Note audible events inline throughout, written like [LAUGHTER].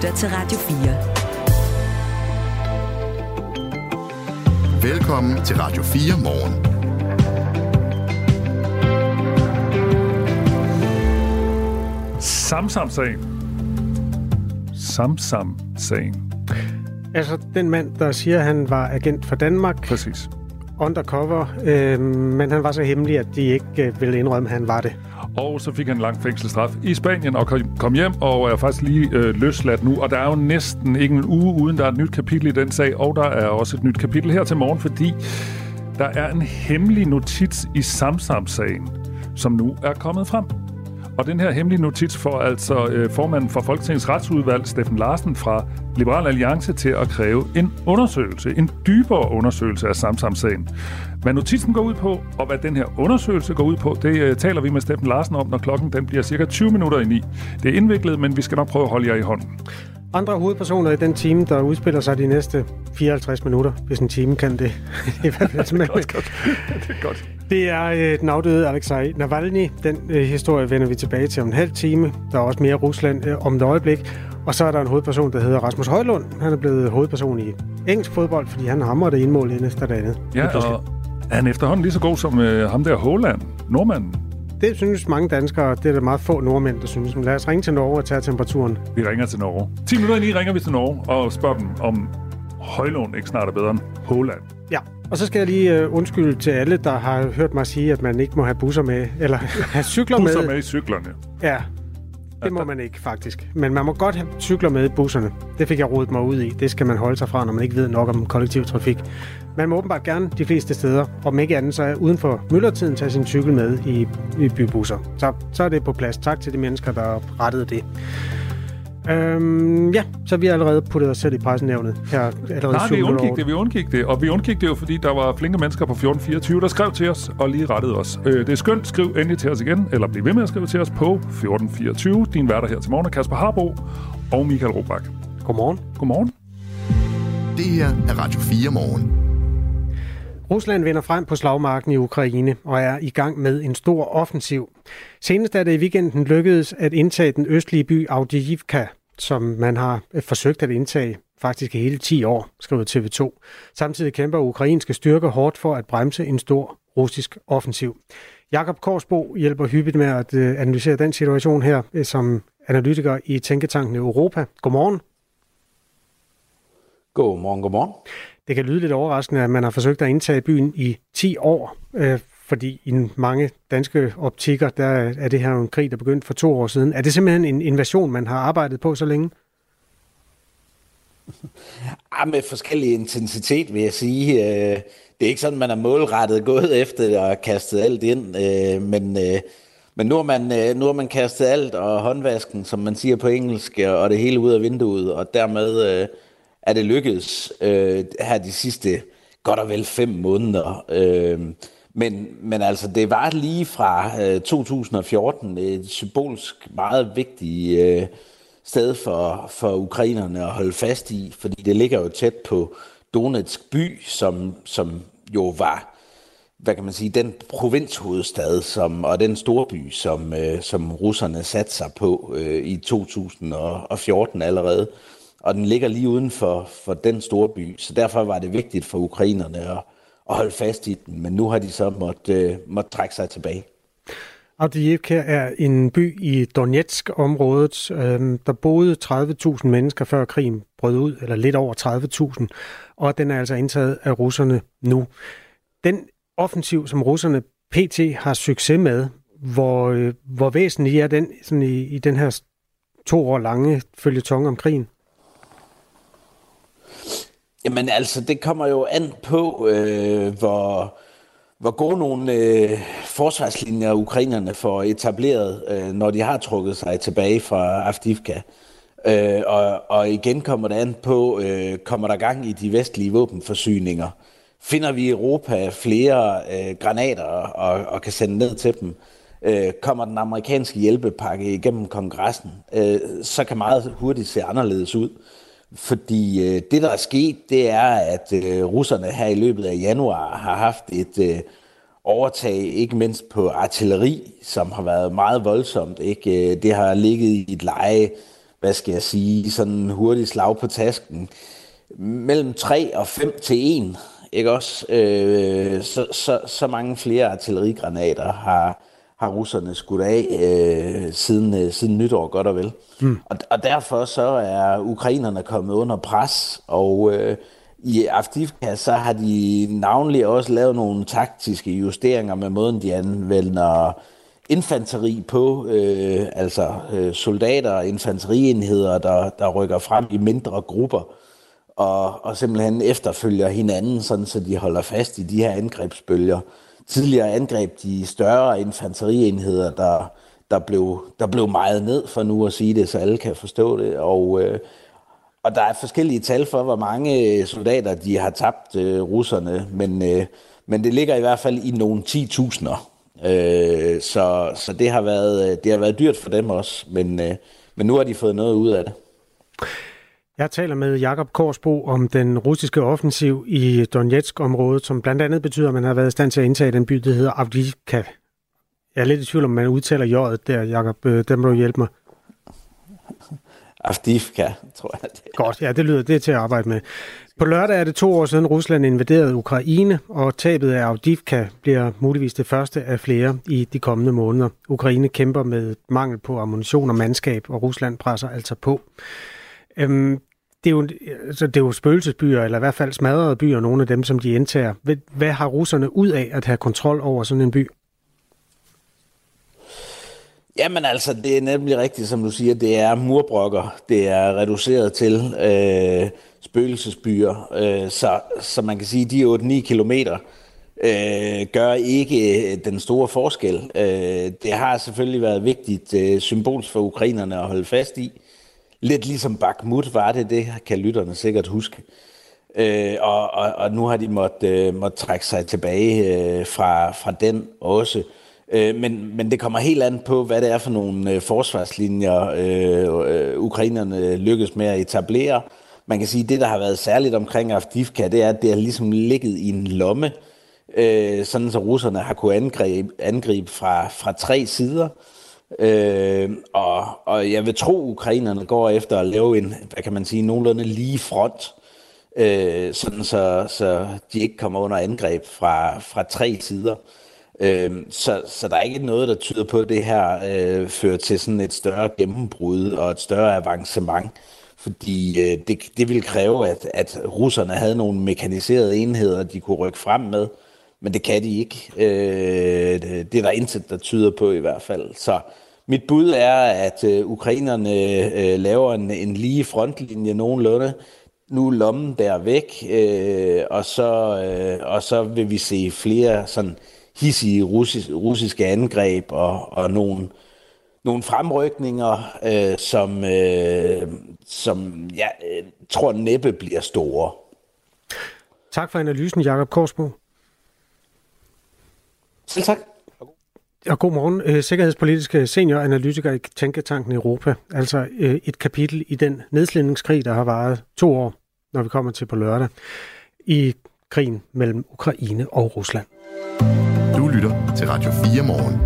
lytter til Radio 4. Velkommen til Radio 4 morgen. Samsam-sagen. Samsam-sagen. Altså den mand, der siger, at han var agent for Danmark. Præcis. Undercover, øh, men han var så hemmelig, at de ikke øh, ville indrømme, at han var det. Og så fik han en lang fængselsstraf i Spanien og kom hjem og er faktisk lige øh, løsladt nu. Og der er jo næsten ikke en uge uden, der er et nyt kapitel i den sag. Og der er også et nyt kapitel her til morgen, fordi der er en hemmelig notits i Samsam-sagen, som nu er kommet frem. Og den her hemmelige notits får altså øh, formanden for Folketingets retsudvalg, Steffen Larsen fra Liberal Alliance, til at kræve en undersøgelse, en dybere undersøgelse af Samsam-sagen. Hvad notitsen går ud på, og hvad den her undersøgelse går ud på, det øh, taler vi med Steffen Larsen om, når klokken den bliver cirka 20 minutter i. Det er indviklet, men vi skal nok prøve at holde jer i hånden. Andre hovedpersoner i den time, der udspiller sig de næste 54 minutter, hvis en time kan det. [LAUGHS] I hvert fald, [LAUGHS] det, er godt, godt. [LAUGHS] det er godt. Det er øh, den afdøde Alexei Navalny. Den øh, historie vender vi tilbage til om en halv time. Der er også mere Rusland øh, om et øjeblik. Og så er der en hovedperson, der hedder Rasmus Højlund. Han er blevet hovedperson i engelsk fodbold, fordi han hamrer det indmål ind efter det andet. Ja, og er han efterhånden lige så god som øh, ham der Håland, nordmanden? Det synes mange danskere, det er der meget få nordmænd, der synes. Men lad os ringe til Norge og tage temperaturen. Vi ringer til Norge. 10 minutter i ringer vi til Norge og spørger dem, om Højlund ikke snart er bedre end Håland. Ja, og så skal jeg lige uh, undskylde til alle, der har hørt mig sige, at man ikke må have busser med, eller [LAUGHS] have cykler med. Busser med i cyklerne. Ja, det må man ikke faktisk. Men man må godt have cykler med i busserne. Det fik jeg rodet mig ud i. Det skal man holde sig fra, når man ikke ved nok om kollektiv trafik. Man må åbenbart gerne de fleste steder, om ikke andet så uden for myldretiden, tage sin cykel med i, i bybusser. Så, så er det på plads. Tak til de mennesker, der rettede det. Øhm, ja, så vi har allerede puttet os selv i pressenævnet her allerede Nej, vi undgik det, vi undgik det. Og vi undgik det jo, fordi der var flinke mennesker på 1424, der skrev til os og lige rettede os. Øh, det er skønt. Skriv endelig til os igen, eller bliv ved med at skrive til os på 1424. Din værter her til morgen er Kasper Harbo og Michael Robach. Godmorgen. Godmorgen. Det her er Radio 4 morgen. Rusland vender frem på slagmarken i Ukraine og er i gang med en stor offensiv. Senest er det i weekenden lykkedes at indtage den østlige by Avdiivka, som man har forsøgt at indtage faktisk hele 10 år, skriver TV2. Samtidig kæmper ukrainske styrker hårdt for at bremse en stor russisk offensiv. Jakob Korsbo hjælper hyppigt med at øh, analysere den situation her øh, som analytiker i Tænketanken Europa. Godmorgen. Godmorgen, godmorgen. Det kan lyde lidt overraskende, at man har forsøgt at indtage byen i 10 år, øh, fordi i mange danske optikker, der er det her en krig, der begyndte for to år siden. Er det simpelthen en invasion, man har arbejdet på så længe? Ja, [LAUGHS] ah, med forskellig intensitet, vil jeg sige. Øh, det er ikke sådan, man er målrettet gået [LAUGHS] efter og kastet alt ind, øh, men, øh, men nu, har man, nu har man kastet alt og håndvasken, som man siger på engelsk, og det hele ud af vinduet, og dermed er det lykkedes her de sidste godt og vel fem måneder. Men, men altså, det var lige fra øh, 2014 et symbolsk meget vigtigt øh, sted for, for ukrainerne at holde fast i, fordi det ligger jo tæt på Donetsk by, som, som jo var, hvad kan man sige, den provinshovedstad som, og den storby, som, øh, som russerne satte sig på øh, i 2014 allerede. Og den ligger lige uden for, for den store by, så derfor var det vigtigt for ukrainerne at, at holde fast i den, men nu har de så måtte, øh, måtte trække sig tilbage. Avdiivka er en by i Donetsk-området. Øhm, der boede 30.000 mennesker før krigen brød ud, eller lidt over 30.000, og den er altså indtaget af russerne nu. Den offensiv, som russerne PT har succes med, hvor, øh, hvor væsentlig er den sådan i, i den her to år lange følgetong om krigen? Jamen altså, det kommer jo an på, øh, hvor, hvor gode nogle øh, forsvarslinjer ukrainerne får etableret, øh, når de har trukket sig tilbage fra Afdivka. Øh, og, og igen kommer det an på, øh, kommer der gang i de vestlige våbenforsyninger? Finder vi i Europa flere øh, granater og, og kan sende ned til dem? Øh, kommer den amerikanske hjælpepakke igennem kongressen? Øh, så kan meget hurtigt se anderledes ud. Fordi øh, det, der er sket, det er, at øh, russerne her i løbet af januar har haft et øh, overtag, ikke mindst på artilleri, som har været meget voldsomt. Ikke? Øh, det har ligget i et leje hvad skal jeg sige, sådan hurtigt slag på tasken. Mellem 3 og 5 til 1, ikke også? Øh, så, så, så mange flere artillerigranater har, har russerne skudt af øh, siden, øh, siden nytår, godt og vel. Mm. Og, og derfor så er ukrainerne kommet under pres, og øh, i Afdivka så har de navnlig også lavet nogle taktiske justeringer med måden, de anvender infanteri på, øh, altså øh, soldater og infanterienheder, der, der rykker frem i mindre grupper og, og simpelthen efterfølger hinanden, sådan så de holder fast i de her angrebsbølger. Tidligere angreb de større infanterienheder, der, der, blev, der blev meget ned, for nu at sige det, så alle kan forstå det. Og, øh, og der er forskellige tal for, hvor mange øh, soldater de har tabt, øh, russerne, men, øh, men det ligger i hvert fald i nogle 10.000'er. Øh, så så det, har været, øh, det har været dyrt for dem også, men, øh, men nu har de fået noget ud af det. Jeg taler med Jakob Korsbo om den russiske offensiv i Donetsk-området, som blandt andet betyder, at man har været i stand til at indtage den by, der hedder Avdivka. Jeg er lidt i tvivl om, man udtaler J'et der, Jakob. Øh, den må du hjælpe mig. Avdivka, tror jeg. Det Godt, ja, det lyder det er til at arbejde med. På lørdag er det to år siden Rusland invaderede Ukraine, og tabet af Avdivka bliver muligvis det første af flere i de kommende måneder. Ukraine kæmper med mangel på ammunition og mandskab, og Rusland presser altså på. Øhm, det er, jo, altså, det er jo spøgelsesbyer, eller i hvert fald smadrede byer, nogle af dem, som de indtager. Hvad, hvad har russerne ud af at have kontrol over sådan en by? Jamen altså, det er nemlig rigtigt, som du siger, det er murbrokker, det er reduceret til øh, spøgelsesbyer, øh, så, så man kan sige, de 8-9 kilometer øh, gør ikke øh, den store forskel. Øh, det har selvfølgelig været vigtigt øh, symbolsk for ukrainerne at holde fast i. Lidt ligesom Bakhmut var det, det kan lytterne sikkert huske. Øh, og, og, og nu har de måttet øh, måtte trække sig tilbage øh, fra, fra den også. Øh, men, men det kommer helt an på, hvad det er for nogle øh, forsvarslinjer, øh, øh, ukrainerne lykkes med at etablere. Man kan sige, at det, der har været særligt omkring Afdivka, det er, at det har ligesom ligget i en lomme, øh, sådan så russerne har kunnet angribe, angribe fra, fra tre sider. Øh, Øhm, og, og jeg vil tro, at ukrainerne går efter at lave en, hvad kan man sige, nogenlunde lige front, øh, sådan så, så de ikke kommer under angreb fra, fra tre sider. Øh, så, så der er ikke noget, der tyder på, at det her øh, fører til sådan et større gennembrud og et større avancement. Fordi øh, det, det ville kræve, at, at russerne havde nogle mekaniserede enheder, de kunne rykke frem med. Men det kan de ikke. Øh, det, det er der intet, der tyder på i hvert fald. Så mit bud er, at øh, ukrainerne øh, laver en, en lige frontlinje nogenlunde. Nu er lommen der væk, øh, og, så, øh, og så vil vi se flere sådan hissige russis, russiske angreb og, og nogle, nogle fremrykninger, øh, som, øh, som jeg øh, tror næppe bliver store. Tak for analysen, Jakob Korsbo. Selv tak. Og god morgen. Øh, sikkerhedspolitiske senioranalytiker i Tænketanken Europa. Altså øh, et kapitel i den nedslidningskrig, der har varet to år, når vi kommer til på lørdag, i krigen mellem Ukraine og Rusland. Du lytter til Radio 4 morgen.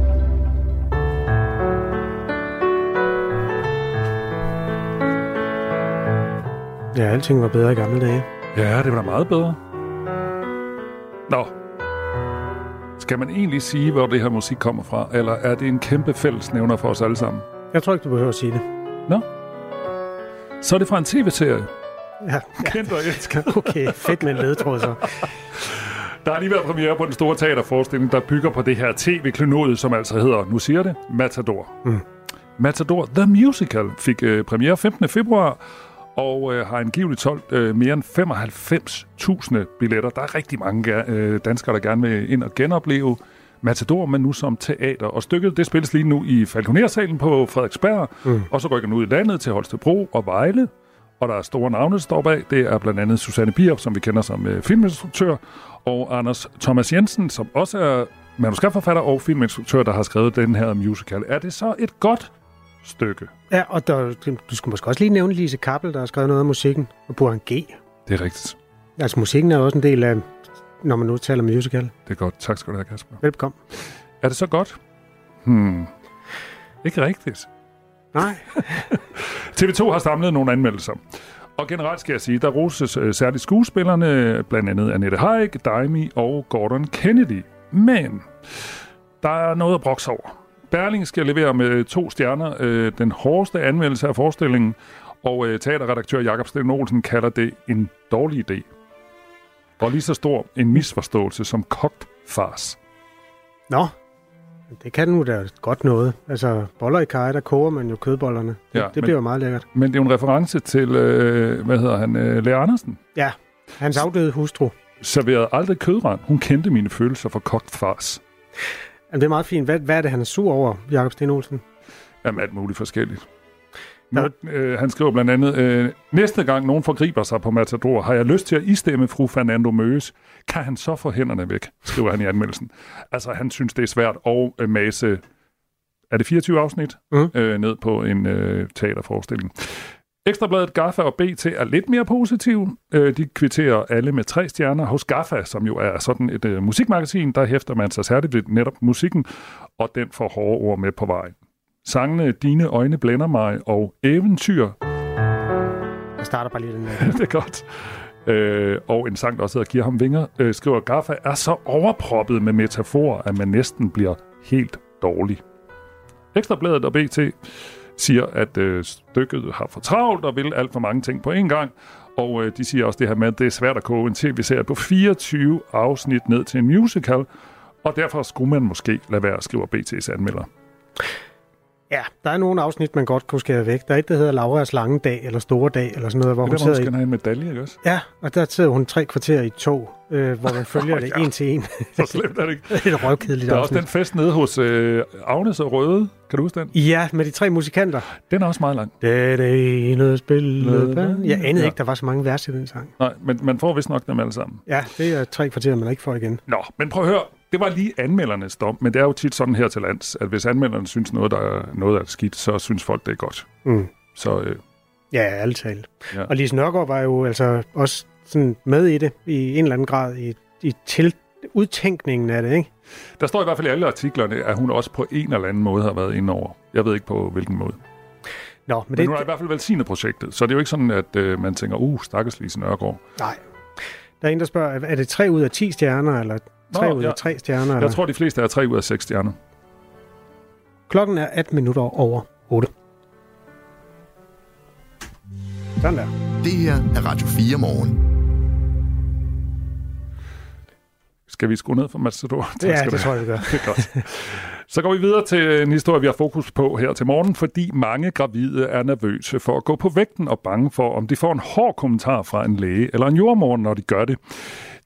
Ja, alting var bedre i gamle dage. Ja, det var da meget bedre. Nå. Skal man egentlig sige, hvor det her musik kommer fra, eller er det en kæmpe fællesnævner for os alle sammen? Jeg tror ikke, du behøver at sige det. Nå. Så er det fra en tv-serie. Ja, Kendt og elsket. [LAUGHS] okay. Fedt med en ledtråd så. Der har lige været premiere på den store teaterforestilling, der bygger på det her tv-klenod, som altså hedder, nu siger det, Matador. Mm. Matador The Musical fik øh, premiere 15. februar, og øh, har angiveligt solgt øh, mere end 95.000 billetter. Der er rigtig mange øh, danskere, der gerne vil ind og genopleve Matador, men nu som teater. Og stykket, det spilles lige nu i Falconersalen på Frederiksberg, mm. og så rykker den ud i landet til Holstebro og Vejle. Og der er store navne, der står bag. Det er blandt andet Susanne Bier, som vi kender som øh, filminstruktør, og Anders Thomas Jensen, som også er manuskriptforfatter og filminstruktør, der har skrevet den her musical. Er det så et godt stykke? Ja, og der, du skulle måske også lige nævne Lise Kappel, der har skrevet noget af musikken, og Burhan G. Det er rigtigt. Altså musikken er også en del af, når man nu taler musical. Det er godt. Tak skal du have, Kasper. Velkommen. Er det så godt? Hmm. Ikke rigtigt. Nej. [LAUGHS] TV2 har samlet nogle anmeldelser. Og generelt skal jeg sige, der roses øh, særligt skuespillerne, blandt andet Annette Haig, Daimi og Gordon Kennedy. Men der er noget at brokse over. Berling skal levere med to stjerner øh, den hårdeste anmeldelse af forestillingen, og øh, teaterredaktør Jakob Sten Olsen kalder det en dårlig idé. Og lige så stor en misforståelse som kogt fars. Nå, det kan nu da godt noget. Altså, boller i kaj, der koger man jo kødbollerne. Det, ja, det men- bliver jo meget lækkert. Men det er jo en reference til, øh, hvad hedder han, øh, Lea Andersen. Ja, hans afdøde hustru. Serverede aldrig kødrand. Hun kendte mine følelser for kogt fars. Jamen, det er meget fint. Hvad, hvad er det, han er sur over, Jakob Sten Olsen? Jamen, alt muligt forskelligt. Nu, øh, han skriver blandt andet, øh, næste gang nogen forgriber sig på Matador, har jeg lyst til at istemme fru Fernando Møs. Kan han så få hænderne væk, skriver han i anmeldelsen. Altså, han synes, det er svært at øh, mase, er det 24 afsnit, Mhm. øh, ned på en øh, teaterforestilling. Ekstrabladet Gaffa og BT er lidt mere positive. Øh, de kvitterer alle med tre stjerner. Hos Gaffa, som jo er sådan et øh, musikmagasin, der hæfter man sig særligt ved netop musikken, og den får hårde ord med på vejen. Sangene Dine øjne blænder mig og Eventyr, Jeg starter bare lige den [LAUGHS] det er godt, øh, og en sang, der også hedder Giver ham vinger, øh, skriver Gaffa, er så overproppet med metaforer, at man næsten bliver helt dårlig. Ekstrabladet og BT siger, at øh, stykket har for travlt og vil alt for mange ting på én gang. Og øh, de siger også det her med, at det er svært at koge en tv-serie på 24 afsnit ned til en musical, og derfor skulle man måske lade være at skrive BT's anmelder. Ja, der er nogle afsnit, man godt kunne skære væk. Der er et, der hedder Lauras lange dag, eller store dag, eller sådan noget, hvor Det hun er der, hun i... skal have en medalje, ikke også? Ja, og der sidder hun tre kvarter i et tog, øh, hvor man [LAUGHS] følger det Ja. en til en. [LAUGHS] Så slemt er det ikke. det er røvkedeligt Der er også afsnit. den fest nede hos øh, Agnes og Røde. Kan du huske den? Ja, med de tre musikanter. Den er også meget lang. Det er det ene spil. Jeg anede Ja. ikke, der var så mange vers i den sang. Nej, men man får vist nok dem alle sammen. Ja, det er tre kvarter, man ikke får igen. Nå, men prøv at høre. Det var lige anmeldernes dom, men det er jo tit sådan her til lands, at hvis anmelderne synes noget, der er noget er skidt, så synes folk, det er godt. Mm. Så øh, Ja, ærligt talt. Ja. Og Lise Nørgaard var jo altså også sådan med i det, i en eller anden grad, i, i til udtænkningen af det, ikke? der står i hvert fald i alle artiklerne, at hun også på en eller anden måde har været inde over. Jeg ved ikke på hvilken måde. Nå, men, Men det, hun har i hvert fald velsignet projektet, så det er jo ikke sådan, at øh, man tænker, uh, stakkels Lise Nørgaard. nej. Der er en, der spørger, er- er det tre ud af 10 stjerner, eller tre Nå, ud af 3 stjerner? Jeg Eller? tror, de fleste er 3 ud af 6 stjerner. Klokken er 18 minutter over 8. Sådan der. Det her er Radio 4 morgen. Skal vi skrue ned for Matador? Tak Ja, skal det tror jeg, vi gør. [LAUGHS] Det er godt. Så går vi videre til en historie, vi har fokus på her til morgen, fordi mange gravide er nervøse for at gå på vægten og bange for, om de får en hård kommentar fra en læge eller en jordmor, når de gør det.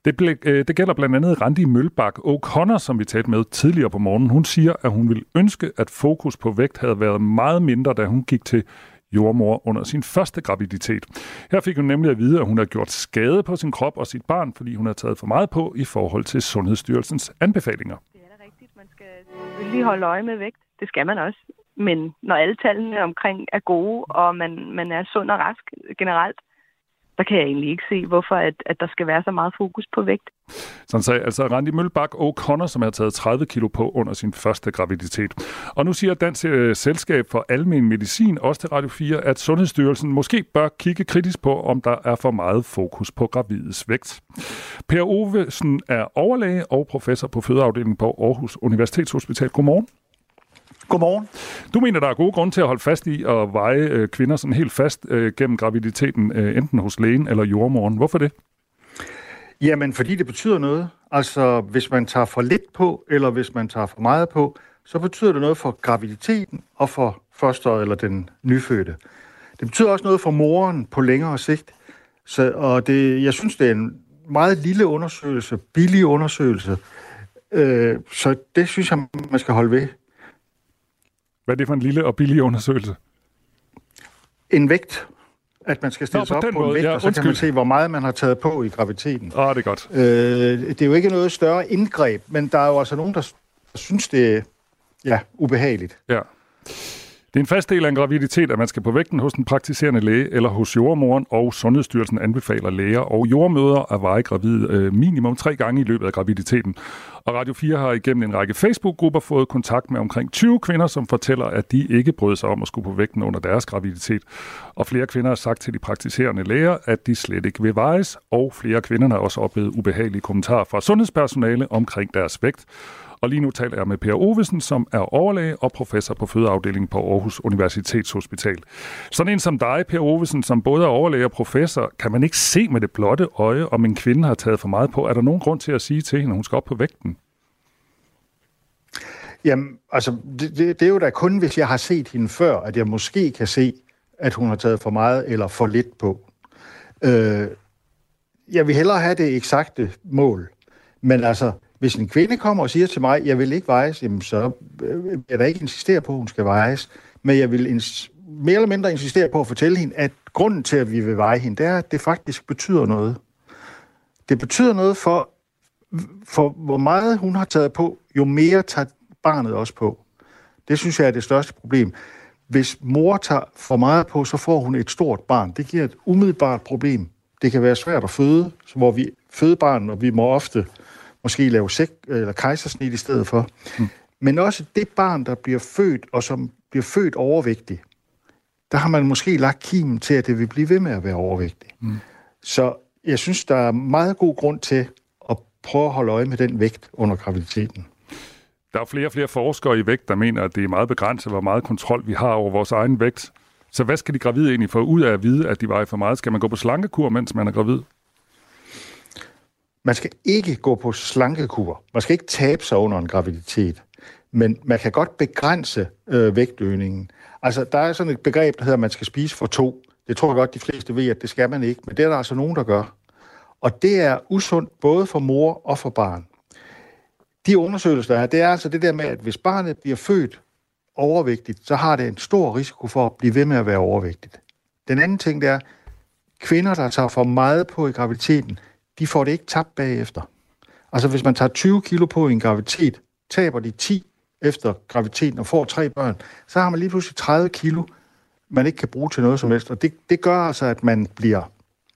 Det, ble, øh, det gælder blandt andet Randi Mølbak O'Connor, som vi talte med tidligere på morgenen. Hun siger, at hun ville ønske, at fokus på vægt havde været meget mindre, da hun gik til jordmor under sin første graviditet. Her fik hun nemlig at vide, at hun har gjort skade på sin krop og sit barn, fordi hun har taget for meget på i forhold til Sundhedsstyrelsens anbefalinger. Det er da rigtigt. Man skal selvfølgelig holde øje med vægt. Det skal man også. Men når alle tallene omkring er gode, og man, man er sund og rask generelt, der kan jeg egentlig ikke se, hvorfor at, at der skal være så meget fokus på vægt. Sådan sagde altså Randi Mølbak O'Connor, som har taget 30 kilo på under sin første graviditet. Og nu siger Dansk øh, Selskab for Almen Medicin også til Radio 4, at Sundhedsstyrelsen måske bør kigge kritisk på, om der er for meget fokus på gravides vægt. Per Ovesen er overlæge og professor på fødeafdelingen på Aarhus Universitetshospital. Godmorgen. Godmorgen. Du mener, der er gode grunde til at holde fast i at veje øh, kvinder sådan helt fast øh, gennem graviditeten, øh, enten hos lægen eller jordmoren. Hvorfor det? Jamen, fordi det betyder noget. Altså, hvis man tager for lidt på, eller hvis man tager for meget på, så betyder det noget for graviditeten og for fosteret eller den nyfødte. Det betyder også noget for moren på længere sigt. Så, og det, jeg synes, det er en meget lille undersøgelse, billig undersøgelse. Øh, så det synes jeg, man skal holde ved. Hvad er det for en lille og billig undersøgelse? En vægt. At man skal stille Nå, sig op på en måde. vægt, Ja, og så kan man undskyld. se, hvor meget man har taget på i graviditeten. Åh, ah, det er godt. Øh, det er jo ikke noget større indgreb, men der er jo altså nogen, der synes, det er ja, ubehageligt. Ja. Det er en fast del af en graviditet, at man skal på vægten hos den praktiserende læge eller hos jordmoren, og Sundhedsstyrelsen anbefaler læger og jordmøder at veje gravid øh, minimum tre gange i løbet af graviditeten. Og Radio 4 har igennem en række Facebook-grupper fået kontakt med omkring 20 kvinder, som fortæller, at de ikke brød sig om at skulle på vægten under deres graviditet. Og flere kvinder har sagt til de praktiserende læger, at de slet ikke vil vejes, og flere kvinder har også oplevet ubehagelige kommentarer fra sundhedspersonale omkring deres vægt. Og lige nu taler jeg med Per Ovesen, som er overlæge og professor på fødeafdelingen på Aarhus Universitetshospital. Sådan en som dig, Per Ovesen, som både er overlæge og professor, kan man ikke se med det blotte øje, om en kvinde har taget for meget på. Er der nogen grund til at sige til hende, at hun skal op på vægten? Jamen, altså, det, det, det er jo da kun, hvis jeg har set hende før, at jeg måske kan se, at hun har taget for meget eller for lidt på. Øh, jeg vil hellere have det eksakte mål. Men altså, hvis en kvinde kommer og siger til mig, jeg vil ikke vejes, jamen så øh, vil jeg da ikke insistere på, at hun skal vejes. Men jeg vil ins- mere eller mindre insistere på at fortælle hende, at grunden til, at vi vil veje hende, det er, at det faktisk betyder noget. Det betyder noget for, for hvor meget hun har taget på, jo mere tager barnet også på. Det synes jeg er det største problem. Hvis mor tager for meget på, så får hun et stort barn. Det giver et umiddelbart problem. Det kan være svært at føde, hvor vi føder barnet, og vi må ofte måske lave sek- eller kejsersnit i stedet for. Mm. Men også det barn, der bliver født, og som bliver født overvægtig, der har man måske lagt kimen til, at det vil blive ved med at være overvægtig. Mm. Så jeg synes, der er meget god grund til at prøve at holde øje med den vægt under graviditeten. Der er flere og flere forskere i vægt, der mener, at det er meget begrænset, hvor meget kontrol vi har over vores egen vægt. Så hvad skal de gravide egentlig få ud af at vide, at de vejer for meget? Skal man gå på slankekur, mens man er gravid? Man skal ikke gå på slankekur. Man skal ikke tabe sig under en graviditet. Men man kan godt begrænse øh, vægtøgningen. Altså, der er sådan et begreb, der hedder, at man skal spise for to. Det tror jeg godt, de fleste ved, at det skal man ikke. Men det er der altså nogen, der gør. Og det er usundt både for mor og for barn. De undersøgelser, der er, det er altså det der med, at hvis barnet bliver født overvægtigt, så har det en stor risiko for at blive ved med at være overvægtigt. Den anden ting, det er, kvinder, der tager for meget på i graviditeten, de får det ikke tabt bagefter. Altså hvis man tager 20 kilo på i en graviditet, taber de 10 efter graviditeten og får tre børn, så har man lige pludselig 30 kilo, man ikke kan bruge til noget som helst. Og det, det gør altså, at man bliver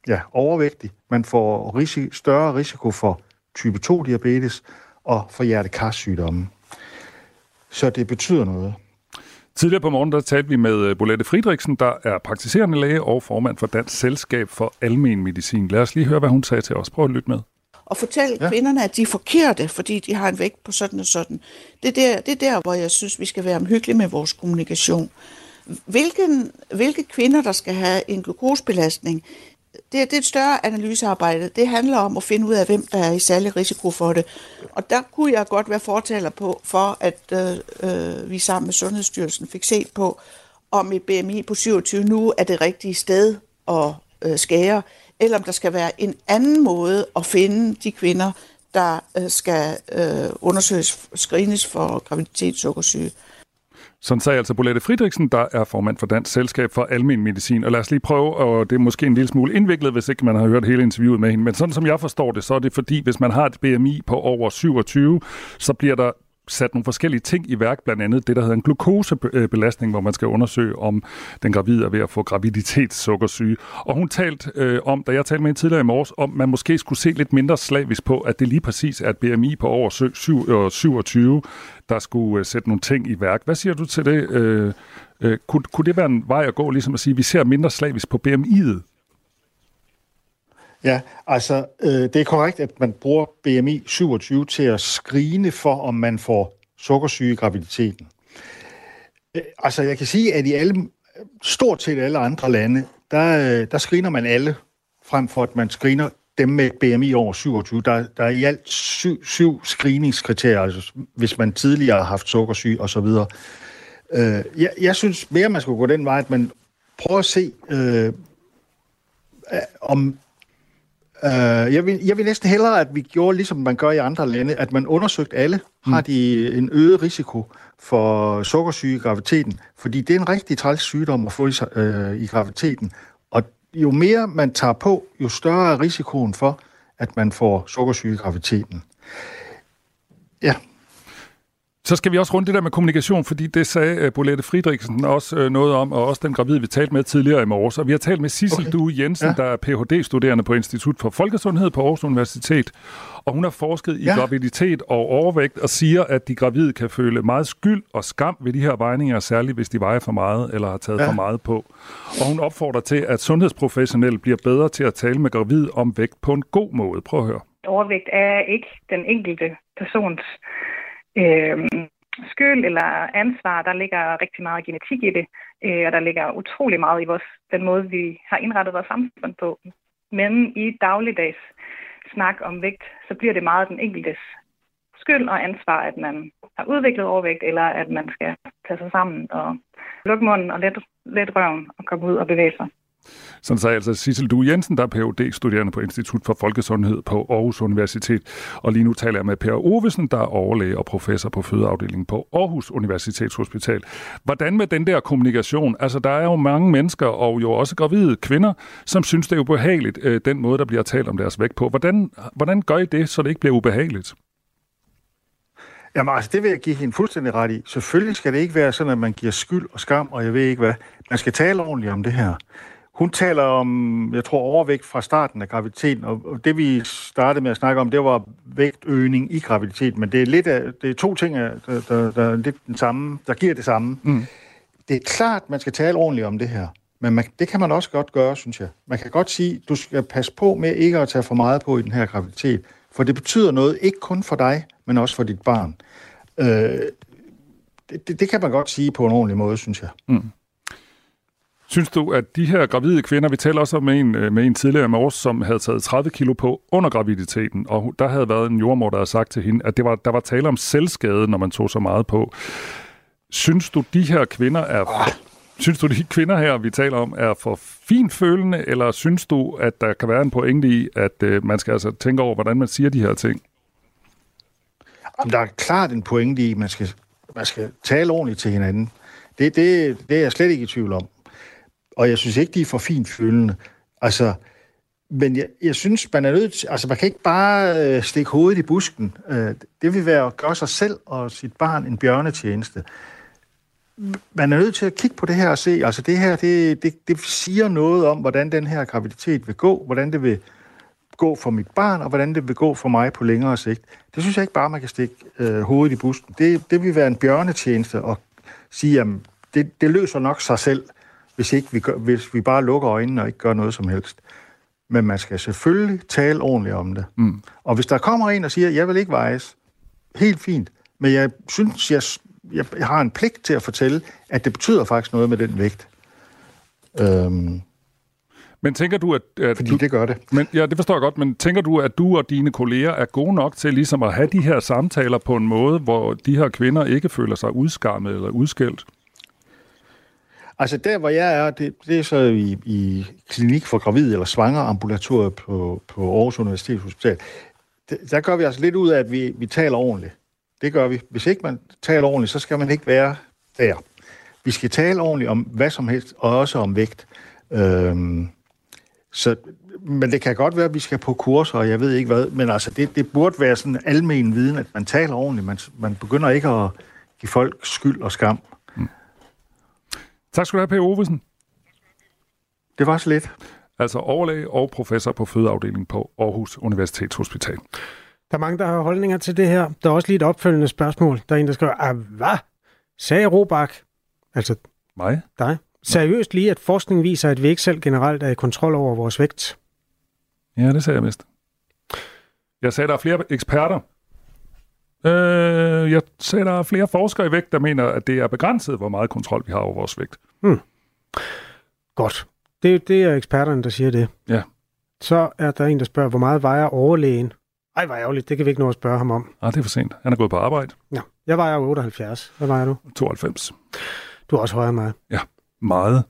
ja, overvægtig. Man får risi- større risiko for type 2-diabetes og for hjertekarsygdomme. Så det betyder noget. Tidligere på morgen der talte vi med øh, Bolette Friedrichsen, der er praktiserende læge og formand for Dansk Selskab for Almen Medicin. Lad os lige høre, hvad hun sagde til os. Prøv at lytte med. Og fortælle ja. kvinderne, at de er forkerte, fordi de har en vægt på sådan og sådan. Det er der, det er der hvor jeg synes, vi skal være omhyggelige med vores kommunikation. Hvilken, hvilke kvinder, der skal have en glukosebelastning, det, det er et større analysearbejde. Det handler om at finde ud af, hvem der er i særlig risiko for det. Og der kunne jeg godt være fortaler på, for at øh, øh vi sammen med Sundhedsstyrelsen fik set på, om et BMI på 27 nu er det rigtige sted at øh, skære, eller om der skal være en anden måde at finde de kvinder, der øh, skal øh, undersøges, screenes for graviditetssukkersyge. Sådan sagde altså Bolette Friedrichsen, der er formand for Dansk Selskab for Almen Medicin. Og lad os lige prøve, og det er måske en lille smule indviklet, hvis ikke man har hørt hele interviewet med hende. Men sådan som jeg forstår det, så er det fordi, hvis man har et BMI på over 27, så bliver der sat nogle forskellige ting i værk, blandt andet det, der hedder en glukosebelastning, hvor man skal undersøge, om den gravide er ved at få graviditetssukkersyge. Og hun talte øh, om, da jeg talte med hende tidligere i morges, om man måske skulle se lidt mindre slavisk på, at det lige præcis er et BMI på over 27, øh, der skulle øh, sætte nogle ting i værk. Hvad siger du til det? Øh, øh, kunne, kunne det være en vej at gå, ligesom at sige, at vi ser mindre slavisk på BMI'et? Ja, altså øh, det er korrekt, at man bruger BMI 27 til at skrine for, om man får sukkersyge i graviditeten. Øh, altså jeg kan sige, at i alle, stort set alle andre lande, der, øh, der screener man alle, frem for at man screener dem med BMI over 27. Der, der er i alt syv, syv screeningskriterier, altså hvis man tidligere har haft sukkersyge osv. Øh, jeg, jeg synes mere, man skulle gå den vej, at man prøver at se, øh, om Uh, jeg, vil, jeg vil næsten hellere, at vi gjorde, ligesom man gør i andre lande, at man undersøgte alle. Har mm. de en øget risiko for sukkersyge i graviditeten? Fordi det er en rigtig træls sygdom at få i, uh, i graviditeten. Og jo mere man tager på, jo større er risikoen for, at man får sukkersyge i graviditeten. Ja. Så skal vi også runde det der med kommunikation, fordi det sagde uh, Bolette Friedrichsen også uh, noget om, og også den gravide, vi talte med tidligere i morges. Og vi har talt med Sissel okay. Due Jensen, ja. der er Ph.D.-studerende på Institut for Folkesundhed på Aarhus Universitet. Og hun har forsket i ja. graviditet og overvægt og siger, at de gravide kan føle meget skyld og skam ved de her vejninger, særligt hvis de vejer for meget eller har taget ja. for meget på. Og hun opfordrer til, at sundhedsprofessionelle bliver bedre til at tale med gravide om vægt på en god måde. Prøv at høre. Overvægt er ikke den enkelte persons øh, skyld eller ansvar. Der ligger rigtig meget genetik i det, øh, og der ligger utrolig meget i vores, den måde, vi har indrettet vores samfund på. Men i dagligdags snak om vægt, så bliver det meget den enkeltes skyld og ansvar, at man har udviklet overvægt, eller at man skal tage sig sammen og lukke munden og let, let røven og komme ud og bevæge sig. Sådan sagde altså Sissel Du Jensen, der er phd studerende på Institut for Folkesundhed på Aarhus Universitet. Og lige nu taler jeg med Per Ovesen, der er overlæge og professor på fødeafdelingen på Aarhus Universitetshospital. Hvordan med den der kommunikation? Altså, der er jo mange mennesker, og jo også gravide kvinder, som synes, det er ubehageligt, øh, den måde, der bliver talt om deres vægt på. Hvordan, hvordan gør I det, så det ikke bliver ubehageligt? Jamen altså, det vil jeg give hende fuldstændig ret i. Selvfølgelig skal det ikke være sådan, at man giver skyld og skam, og jeg ved ikke hvad. Man skal tale ordentligt om det her. Hun taler om, jeg tror, overvægt fra starten af graviditeten, og det vi startede med at snakke om, det var vægtøgning i graviditet, men det er, lidt af, det er to ting, der, der, der er lidt den samme, der giver det samme. Mm. Det er klart, man skal tale ordentligt om det her, men man, det kan man også godt gøre, synes jeg. Man kan godt sige, du skal passe på med ikke at tage for meget på i den her graviditet, for det betyder noget, ikke kun for dig, men også for dit barn. Øh, det, det, det kan man godt sige på en ordentlig måde, synes jeg. Mm. Synes du, at de her gravide kvinder, vi taler også med en, øh, med en tidligere med os, som havde taget 30 kilo på under graviditeten, og der havde været en jordmor, der havde sagt til hende, at det var, der var tale om selvskade, når man tog så meget på. Synes du, de her kvinder er... Synes du, de kvinder her, vi taler om, er for finfølende, eller synes du, at der kan være en pointe i, at øh, man skal altså tænke over, hvordan man siger de her ting? Jamen, der er klart en pointe i, at man skal, man skal tale ordentligt til hinanden. Det, det, det er jeg slet ikke i tvivl om og jeg synes ikke, de er for fint følende. Altså, men jeg, jeg synes, man er nødt til, altså man kan ikke bare øh, stikke hovedet i busken. Øh, det vil være at gøre sig selv og sit barn en bjørnetjeneste. Man er nødt til at kigge på det her og se, altså det her, det, det, det siger noget om, hvordan den her graviditet vil gå, hvordan det vil gå for mit barn, og hvordan det vil gå for mig på længere sigt. Det synes jeg ikke bare, man kan stikke øh, hovedet i busken. Det, det vil være en bjørnetjeneste at sige, at det, det løser nok sig selv hvis, ikke vi gør, hvis vi bare lukker øjnene og ikke gør noget som helst. Men man skal selvfølgelig tale ordentligt om det. Mm. Og hvis der kommer en og siger, jeg vil ikke vejes, helt fint, men jeg synes, jeg, jeg har en pligt til at fortælle, at det betyder faktisk noget med den vægt. Øhm, men tænker du, at... at fordi du, det gør det. Men, ja, det forstår jeg godt, men tænker du, at du og dine kolleger er gode nok til ligesom at have de her samtaler på en måde, hvor de her kvinder ikke føler sig udskammet eller udskældt? Altså der, hvor jeg er, det, det er så i, i klinik for gravid eller svanger ambulatoriet på, på Aarhus Universitetshospital. Der gør vi altså lidt ud af, at vi, vi taler ordentligt. Det gør vi. Hvis ikke man taler ordentligt, så skal man ikke være der. Vi skal tale ordentligt om hvad som helst, og også om vægt. Øhm, så, men det kan godt være, at vi skal på kurser, og jeg ved ikke hvad, men altså det, det burde være sådan almen viden, at man taler ordentligt. Man, man begynder ikke at give folk skyld og skam. Tak skal du have, Per Ovesen. Det var så lidt. Altså overlæge og professor på fødeafdelingen på Aarhus Universitetshospital. Der er mange, der har holdninger til det her. Der er også lige et opfølgende spørgsmål. Der er en, der skriver, ah, hvad? Sagde Robak, altså mig, dig, seriøst lige, at forskning viser, at vi ikke selv generelt er i kontrol over vores vægt? Ja, det sagde jeg mest. Jeg sagde, at der er flere eksperter, Øh, jeg ser, der er flere forskere i vægt, der mener, at det er begrænset, hvor meget kontrol vi har over vores vægt. Hmm. Godt. Det, det er eksperterne, der siger det. Ja. Så er der en, der spørger, hvor meget vejer overlægen? Ej, hvor ærgerligt. Det kan vi ikke nå at spørge ham om. Ah, det er for sent. Han er gået på arbejde. Ja. Jeg vejer 78. Hvad vejer du? 92. Du er også højere end mig. Ja, meget.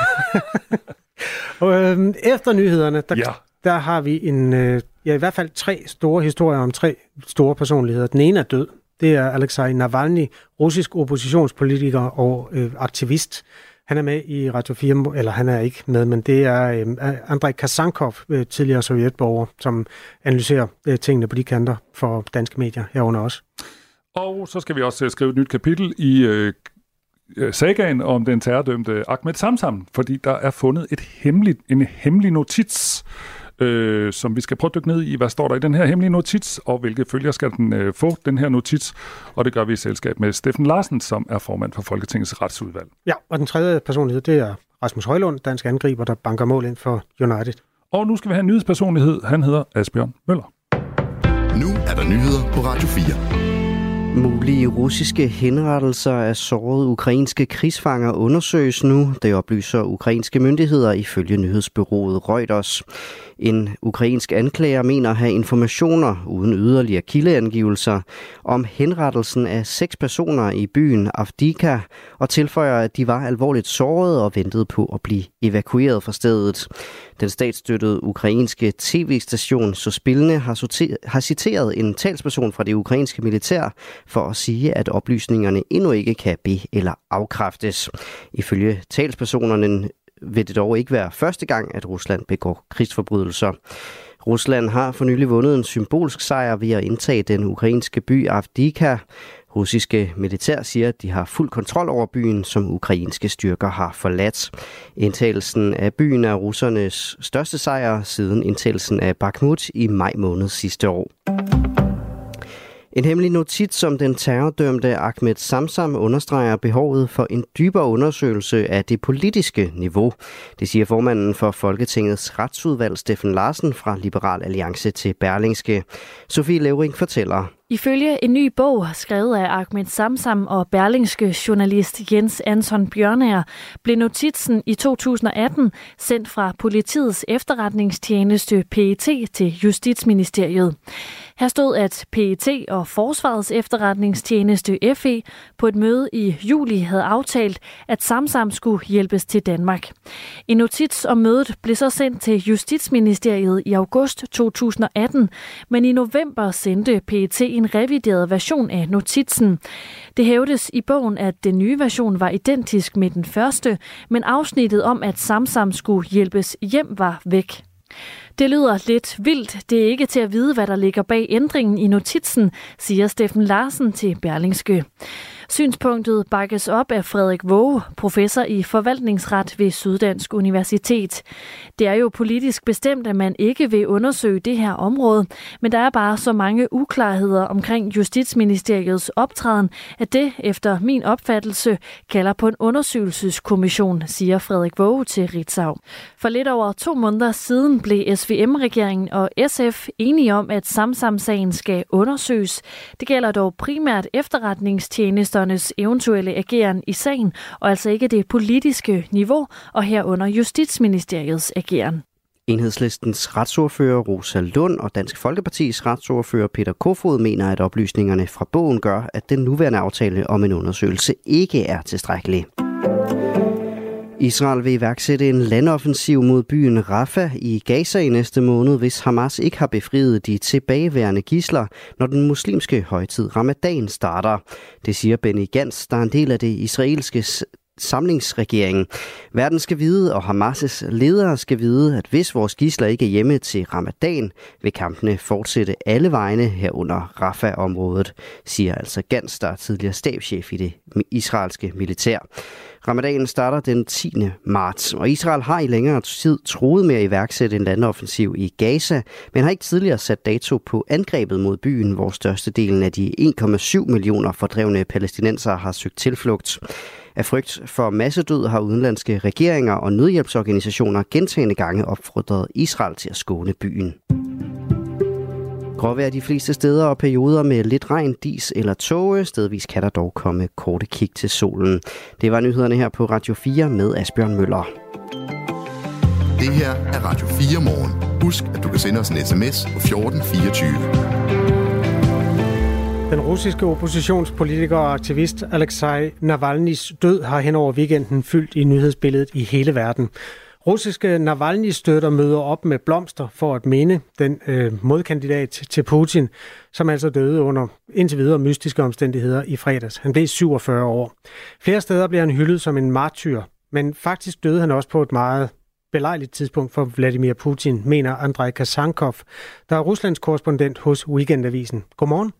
[LAUGHS] og, øhm, efter nyhederne, der, ja der har vi en øh, ja, i hvert fald tre store historier om tre store personligheder. Den ene er død. Det er Alexei Navalny, russisk oppositionspolitiker og øh, aktivist. Han er med i Radio 4, eller han er ikke med, men det er øh, Andrei Kasankov, øh, tidligere sovjetborger, som analyserer øh, tingene på de kanter for danske medier herunder også. Og så skal vi også øh, skrive et nyt kapitel i øh, øh, sagaen om den terrordømte Ahmed Samsam, fordi der er fundet et hemmeligt, en hemmelig notits, øh, som vi skal prøve at dykke ned i. Hvad står der i den her hemmelige notits, og hvilke følger skal den øh, få, den her notits? Og det gør vi i selskab med Steffen Larsen, som er formand for Folketingets retsudvalg. Ja, og den tredje personlighed, det er Rasmus Højlund, dansk angriber, der banker mål ind for United. Og nu skal vi have en nyhedspersonlighed. Han hedder Asbjørn Møller. Nu er der nyheder på Radio 4. Mulige russiske henrettelser af sårede ukrainske krigsfanger undersøges nu, det oplyser ukrainske myndigheder ifølge nyhedsbyrået Reuters. En ukrainsk anklager mener at have informationer uden yderligere kildeangivelser om henrettelsen af seks personer i byen Avdika og tilføjer, at de var alvorligt sårede og ventede på at blive evakueret fra stedet. Den statsstøttede ukrainske tv-station Sospilne har, har citeret en talsperson fra det ukrainske militær for at sige, at oplysningerne endnu ikke kan be- eller afkræftes. Ifølge talspersonerne vil det dog ikke være første gang, at Rusland begår krigsforbrydelser. Rusland har for nylig vundet en symbolsk sejr ved at indtage den ukrainske by Avdika. Russiske militær siger, at de har fuld kontrol over byen, som ukrainske styrker har forladt. Indtagelsen af byen er russernes største sejr siden indtagelsen af Bakhmut i maj måned sidste år. En hemmelig notits som den terrordømte Ahmed Samsam understreger behovet for en dybere undersøgelse af det politiske niveau. Det siger formanden for Folketingets retsudvalg, Steffen Larsen fra Liberal Alliance til Berlingske. Sofie Levering fortæller. Ifølge en ny bog, skrevet af Ahmed Samsam og berlingske journalist Jens Anton Bjørnær, blev notitsen i 2018 sendt fra politiets efterretningstjeneste PET til Justitsministeriet. Her stod, at PET og Forsvarets efterretningstjeneste FE på et møde i juli havde aftalt, at Samsam skulle hjælpes til Danmark. En notits om mødet blev så sendt til Justitsministeriet i august 2018, men i november sendte PET en revideret version af notitsen. Det hævdes i bogen, at den nye version var identisk med den første, men afsnittet om, at Samsam skulle hjælpes hjem, var væk. Det lyder lidt vildt. Det er ikke til at vide, hvad der ligger bag ændringen i notitsen, siger Steffen Larsen til Berlingske. Synspunktet bakkes op af Frederik Våge, professor i forvaltningsret ved Syddansk Universitet. Det er jo politisk bestemt, at man ikke vil undersøge det her område, men der er bare så mange uklarheder omkring Justitsministeriets optræden, at det, efter min opfattelse, kalder på en undersøgelseskommission, siger Frederik Våge til Ritzau. For lidt over to måneder siden blev SVM-regeringen og SF enige om, at Samsam-sagen skal undersøges. Det gælder dog primært efterretningstjenester ministernes eventuelle ageren i sagen, og altså ikke det politiske niveau, og herunder Justitsministeriets ageren. Enhedslistens retsordfører Rosa Lund og Dansk Folkepartis retsordfører Peter Kofod mener, at oplysningerne fra bogen gør, at den nuværende aftale om en undersøgelse ikke er tilstrækkelig. Israel vil iværksætte en landoffensiv mod byen Rafah i Gaza i næste måned, hvis Hamas ikke har befriet de tilbageværende gisler, når den muslimske højtid Ramadan starter. Det siger Benny Gantz, der er en del af det israelske samlingsregering. Verden skal vide, og Hamas' ledere skal vide, at hvis vores gisler ikke er hjemme til ramadan, vil kampene fortsætte alle vegne herunder Rafah-området, siger altså Gans, der er tidligere stabschef i det israelske militær. Ramadanen starter den 10. marts, og Israel har i længere tid troet med at iværksætte en landoffensiv i Gaza, men har ikke tidligere sat dato på angrebet mod byen, hvor størstedelen af de 1,7 millioner fordrevne palæstinenser har søgt tilflugt. Af frygt for massedød har udenlandske regeringer og nødhjælpsorganisationer gentagende gange opfordret Israel til at skåne byen. Gråvejr de fleste steder og perioder med lidt regn, dis eller tåge. Stedvis kan der dog komme korte kig til solen. Det var nyhederne her på Radio 4 med Asbjørn Møller. Det her er Radio 4 morgen. Husk, at du kan sende os en sms på 1424. Den russiske oppositionspolitiker og aktivist Alexei Navalny's død har hen over weekenden fyldt i nyhedsbilledet i hele verden. Russiske Navalny-støtter møder op med blomster for at minde den øh, modkandidat til Putin, som altså døde under indtil videre mystiske omstændigheder i fredags. Han blev 47 år. Flere steder blev han hyldet som en martyr, men faktisk døde han også på et meget belejligt tidspunkt for Vladimir Putin, mener Andrej Kasankov, der er Ruslands korrespondent hos Weekendavisen. Godmorgen.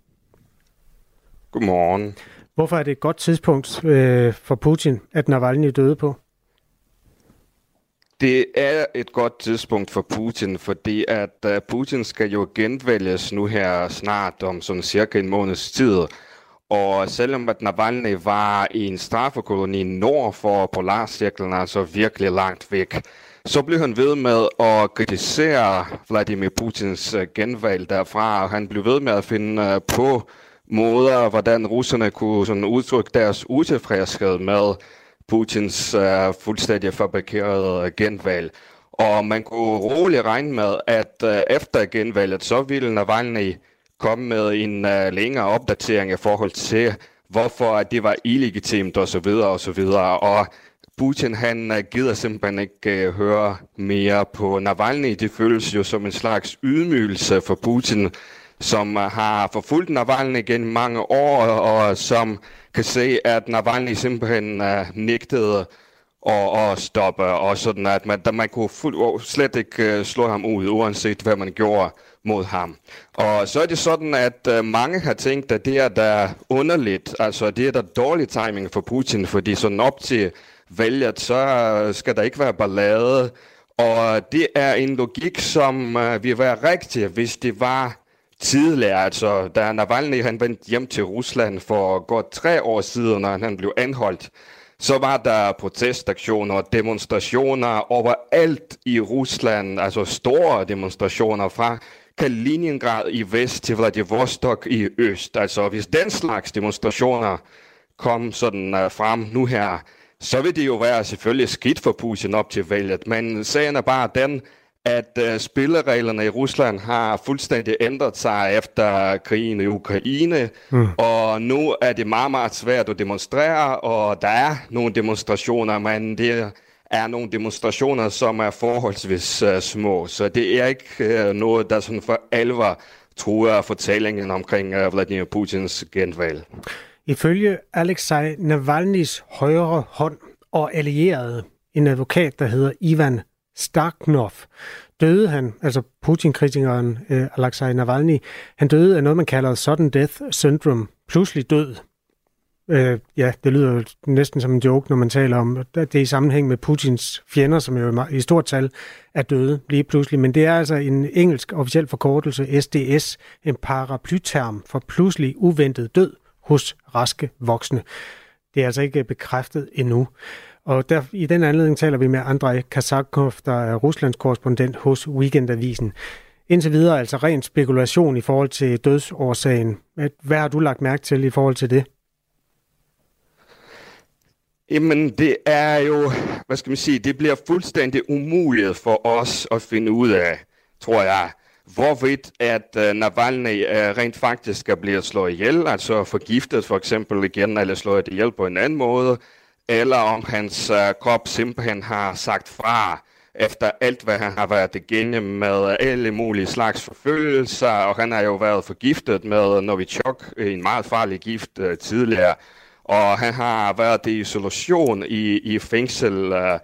Godmorgen. Hvorfor er det et godt tidspunkt øh, for Putin, at Navalny døde på? Det er et godt tidspunkt for Putin, fordi at uh, Putin skal jo genvælges nu her snart om sådan cirka en måneds tid. Og selvom at Navalny var i en straffekoloni nord for Polarcirklen, altså virkelig langt væk, så blev han ved med at kritisere Vladimir Putins øh, genvalg derfra, og han blev ved med at finde øh, på måder, hvordan russerne kunne sådan udtrykke deres utilfredshed med Putins uh, fuldstændig fabrikerede genvalg. Og man kunne roligt regne med, at uh, efter genvalget, så ville Navalny komme med en uh, længere opdatering i forhold til, hvorfor det var illegitimt osv. osv. Og og Putin han uh, gider simpelthen ikke uh, høre mere på Navalny. Det føles jo som en slags ydmygelse for Putin, som uh, har forfulgt Navalny gennem mange år, og som kan se, at Navalny simpelthen uh, nægtede at, at stoppe, og sådan at man, da man kunne fuld, slet ikke uh, slå ham ud, uanset hvad man gjorde mod ham. Og så er det sådan, at uh, mange har tænkt, at det er da underligt, altså det er da dårlig timing for Putin, fordi sådan op til valget, så skal der ikke være ballade, og det er en logik, som uh, vil være rigtig, hvis det var tidligere, altså da Navalny han vendte hjem til Rusland for godt tre år siden, når han blev anholdt, så var der protestaktioner og demonstrationer overalt i Rusland, altså store demonstrationer fra Kaliningrad i vest til Vladivostok i øst. Altså hvis den slags demonstrationer kom sådan uh, frem nu her, så vil det jo være selvfølgelig skidt for Putin op til valget. Men sagen er bare den, at uh, spillereglerne i Rusland har fuldstændig ændret sig efter krigen i Ukraine, mm. og nu er det meget, meget svært at demonstrere, og der er nogle demonstrationer, men det er nogle demonstrationer, som er forholdsvis uh, små, så det er ikke uh, noget, der sådan for alvor truer fortællingen omkring uh, Vladimir Putins genvalg. Ifølge Alexei Navalny's højre hånd og allierede, en advokat, der hedder Ivan Starknov, døde han, altså Putin-kritikeren øh, Alexei Navalny, han døde af noget, man kalder sudden death syndrome, pludselig død. Øh, ja, det lyder jo næsten som en joke, når man taler om, at det er i sammenhæng med Putins fjender, som jo i stort tal er døde lige pludselig. Men det er altså en engelsk officiel forkortelse, SDS, en paraplyterm for pludselig uventet død hos raske voksne. Det er altså ikke bekræftet endnu. Og der, i den anledning taler vi med Andrej Kazakov, der er Ruslands korrespondent hos Weekendavisen. Indtil videre altså ren spekulation i forhold til dødsårsagen. Hvad har du lagt mærke til i forhold til det? Jamen, det er jo, hvad skal man sige, det bliver fuldstændig umuligt for os at finde ud af, tror jeg, hvorvidt at uh, Navalny uh, rent faktisk skal blive slået ihjel, altså forgiftet for eksempel igen, eller slået ihjel på en anden måde, eller om hans øh, krop simpelthen har sagt fra, efter alt, hvad han har været igennem med alle mulige slags forfølgelser, og han har jo været forgiftet med Novichok, en meget farlig gift øh, tidligere, og han har været i isolation i, i fængsel øh,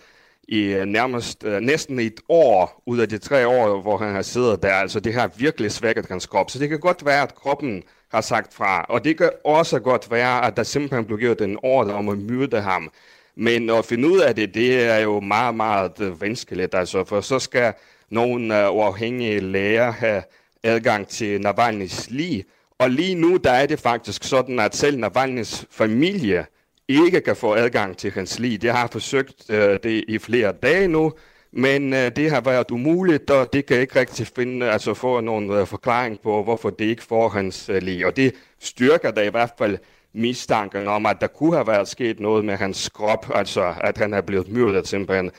i øh, nærmest øh, næsten et år ud af de tre år, hvor han har siddet der. Altså det har virkelig svækket hans krop. Så det kan godt være, at kroppen har sagt fra. Og det kan også godt være, at der simpelthen blev givet en ordre om at myrde ham. Men at finde ud af det, det er jo meget, meget øh, vanskeligt. Altså, for så skal nogle øh, uafhængige læger have adgang til Navalny's lig. Og lige nu, der er det faktisk sådan, at selv Navalny's familie ikke kan få adgang til hans lig. Det har forsøgt øh, det i flere dage nu, men uh, det har været umuligt, og det kan ikke rigtig finde, altså få nogen uh, forklaring på, hvorfor det ikke får hans uh, lig. Og det styrker da i hvert fald mistanken om, at der kunne have været sket noget med hans krop, altså at han er blevet myrdet simpelthen,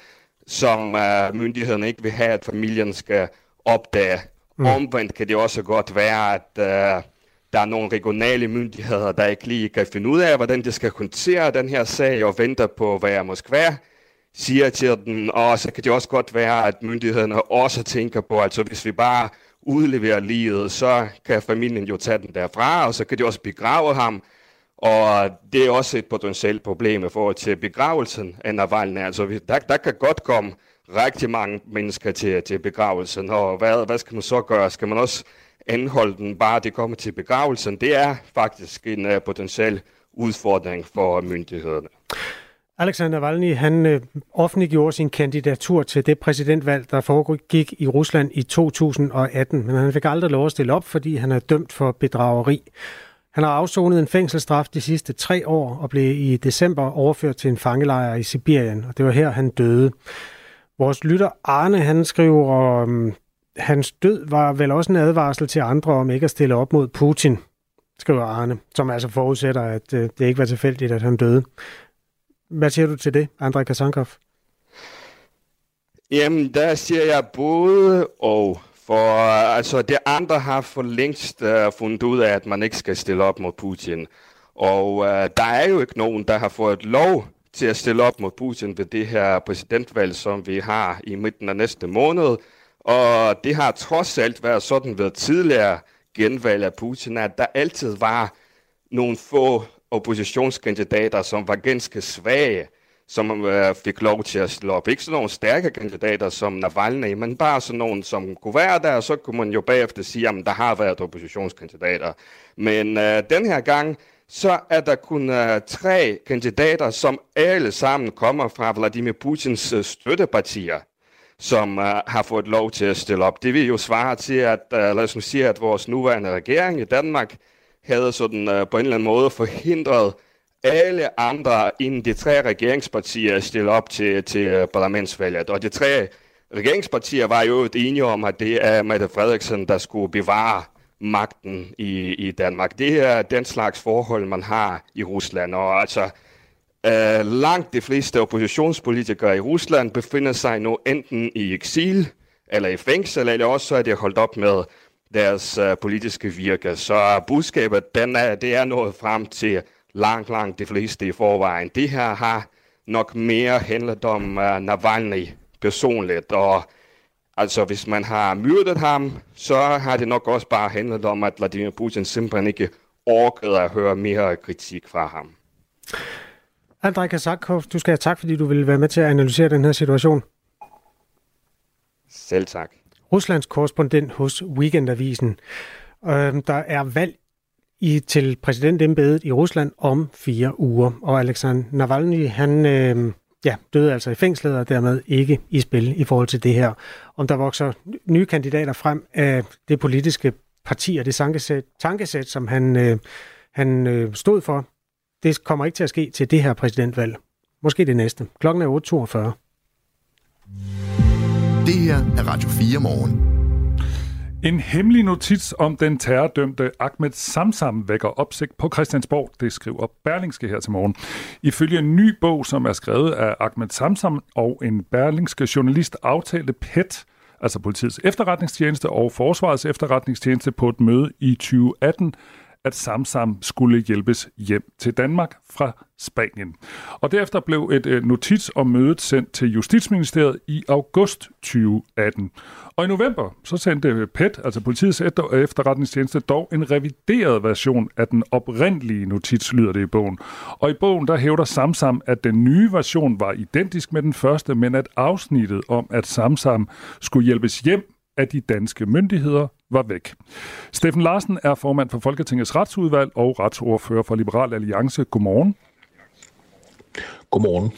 som uh, myndighederne ikke vil have, at familien skal opdage. Mm. Omvendt kan det også godt være, at uh, der er nogle regionale myndigheder, der ikke lige kan finde ud af, hvordan de skal håndtere den her sag, og venter på, hvad Moskva siger til den. Og så kan det også godt være, at myndighederne også tænker på, altså hvis vi bare udleverer livet, så kan familien jo tage den derfra, og så kan de også begrave ham. Og det er også et potentielt problem i forhold til begravelsen af Navalny. Altså, der, der kan godt komme rigtig mange mennesker til, til begravelsen, og hvad, hvad skal man så gøre? Skal man også anholde den, bare det kommer til begravelsen. Det er faktisk en uh, potentiel udfordring for myndighederne. Alexander Navalny, han øh, offentliggjorde sin kandidatur til det præsidentvalg, der foregik i Rusland i 2018, men han fik aldrig lov at stille op, fordi han er dømt for bedrageri. Han har afsonet en fængselsstraf de sidste tre år og blev i december overført til en fangelejr i Sibirien, og det var her, han døde. Vores lytter Arne, han skriver, um, hans død var vel også en advarsel til andre om ikke at stille op mod Putin, skriver Arne, som altså forudsætter, at øh, det ikke var tilfældigt, at han døde. Hvad siger du til det, Andrej Kasankov? Jamen, der siger jeg både og. For altså, det andre har for længst uh, fundet ud af, at man ikke skal stille op mod Putin. Og uh, der er jo ikke nogen, der har fået lov til at stille op mod Putin ved det her præsidentvalg, som vi har i midten af næste måned. Og det har trods alt været sådan ved tidligere genvalg af Putin, at der altid var nogle få oppositionskandidater, som var ganske svage, som øh, fik lov til at slå op. Ikke sådan nogle stærke kandidater som Navalny, men bare sådan nogle, som kunne være der, og så kunne man jo bagefter sige, at der har været oppositionskandidater. Men øh, den her gang, så er der kun øh, tre kandidater, som alle sammen kommer fra Vladimir Putins øh, støttepartier som uh, har fået lov til at stille op. Det vil jo svare til, at uh, lad os nu sige, at vores nuværende regering i Danmark havde sådan øh, på en eller anden måde forhindret alle andre end de tre regeringspartier at stille op til, til øh, parlamentsvalget. Og de tre regeringspartier var jo enige om, at det er Mette Frederiksen, der skulle bevare magten i, i Danmark. Det er den slags forhold, man har i Rusland. Og altså, øh, langt de fleste oppositionspolitikere i Rusland befinder sig nu enten i eksil eller i fængsel, eller også er de holdt op med deres uh, politiske virke. Så budskabet, den er, det er nået frem til langt, langt de fleste i forvejen. Det her har nok mere handlet om uh, Navalny personligt, og altså hvis man har myrdet ham, så har det nok også bare handlet om, at Vladimir Putin simpelthen ikke orkede at høre mere kritik fra ham. Andrej Kazakov, du skal have tak, fordi du vil være med til at analysere den her situation. Selv tak. Ruslands korrespondent hos Weekendavisen. Øhm, der er valg i, til præsidentembedet i Rusland om fire uger, og Alexander Navalny, han øh, ja, døde altså i fængslet og dermed ikke i spil i forhold til det her. Om der vokser nye kandidater frem af det politiske parti og det tankesæt, tankesæt som han, øh, han øh, stod for, det kommer ikke til at ske til det her præsidentvalg. Måske det næste. Klokken er 8.42. Det her er Radio 4 morgen. En hemmelig notits om den terrordømte Ahmed Samsam vækker opsigt på Christiansborg, det skriver Berlingske her til morgen. Ifølge en ny bog, som er skrevet af Ahmed Samsam og en berlingske journalist, aftalte PET, altså politiets efterretningstjeneste og forsvarets efterretningstjeneste på et møde i 2018, at Samsam skulle hjælpes hjem til Danmark fra Spanien. Og derefter blev et øh, notits om mødet sendt til Justitsministeriet i august 2018. Og i november så sendte øh, PET, altså politiets øh, efterretningstjeneste, dog en revideret version af den oprindelige notits, lyder det i bogen. Og i bogen der hævder Samsam, at den nye version var identisk med den første, men at afsnittet om, at Samsam skulle hjælpes hjem af de danske myndigheder var væk. Steffen Larsen er formand for Folketingets retsudvalg og retsordfører for Liberal Alliance. Godmorgen. Godmorgen.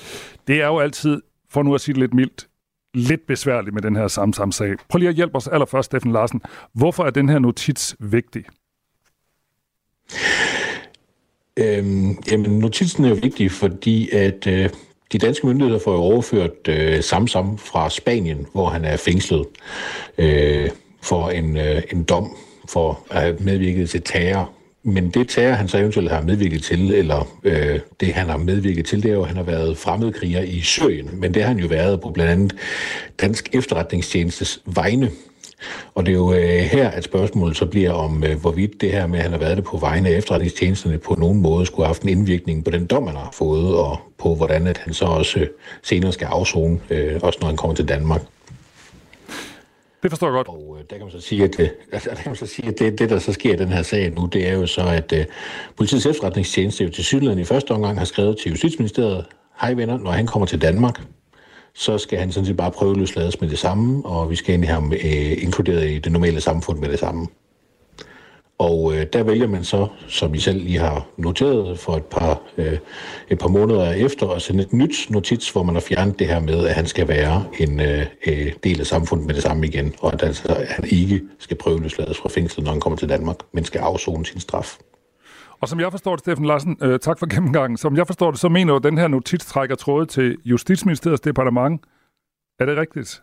Det er jo altid, for nu at sige det lidt mildt, lidt besværligt med den her samsamsag. Prøv lige at hjælpe os allerførst, Steffen Larsen. Hvorfor er den her notits vigtig? Øhm, jamen, notitsen er jo vigtig, fordi at øh, de danske myndigheder får jo overført øh, Samsam fra Spanien, hvor han er fængslet øh, for en, øh, en dom for at have medvirket til terror. Men det terror, han så eventuelt har medvirket til, eller øh, det han har medvirket til, det er jo, at han har været fremmedkriger i Syrien. Men det har han jo været på blandt andet Dansk Efterretningstjenestes vegne. Og det er jo øh, her, at spørgsmålet så bliver om, øh, hvorvidt det her med, at han har været det på vegne af efterretningstjenesterne, på nogen måde skulle have haft en indvirkning på den dom, han har fået, og på hvordan at han så også øh, senere skal afzone, øh, også når han kommer til Danmark. Det forstår jeg godt. Og øh, der kan man så sige, at, øh, [LAUGHS] der kan man så sige, at det, det, der så sker i den her sag nu, det er jo så, at øh, politiets efterretningstjeneste jo til Sydland i første omgang har skrevet til Justitsministeriet, hej venner, når han kommer til Danmark, så skal han sådan set bare prøve løslades med det samme, og vi skal egentlig have ham øh, inkluderet i det normale samfund med det samme. Og øh, der vælger man så, som I selv lige har noteret for et par, øh, et par måneder efter, at sende et nyt notits, hvor man har fjernet det her med, at han skal være en øh, øh del af samfundet med det samme igen, og at altså, at han ikke skal prøveløslades fra fængslet, når han kommer til Danmark, men skal afzone sin straf. Og som jeg forstår det, Steffen Larsen, øh, tak for gennemgangen. Som jeg forstår det, så mener du, at den her notits trækker tråde til Justitsministeriets departement. Er det rigtigt?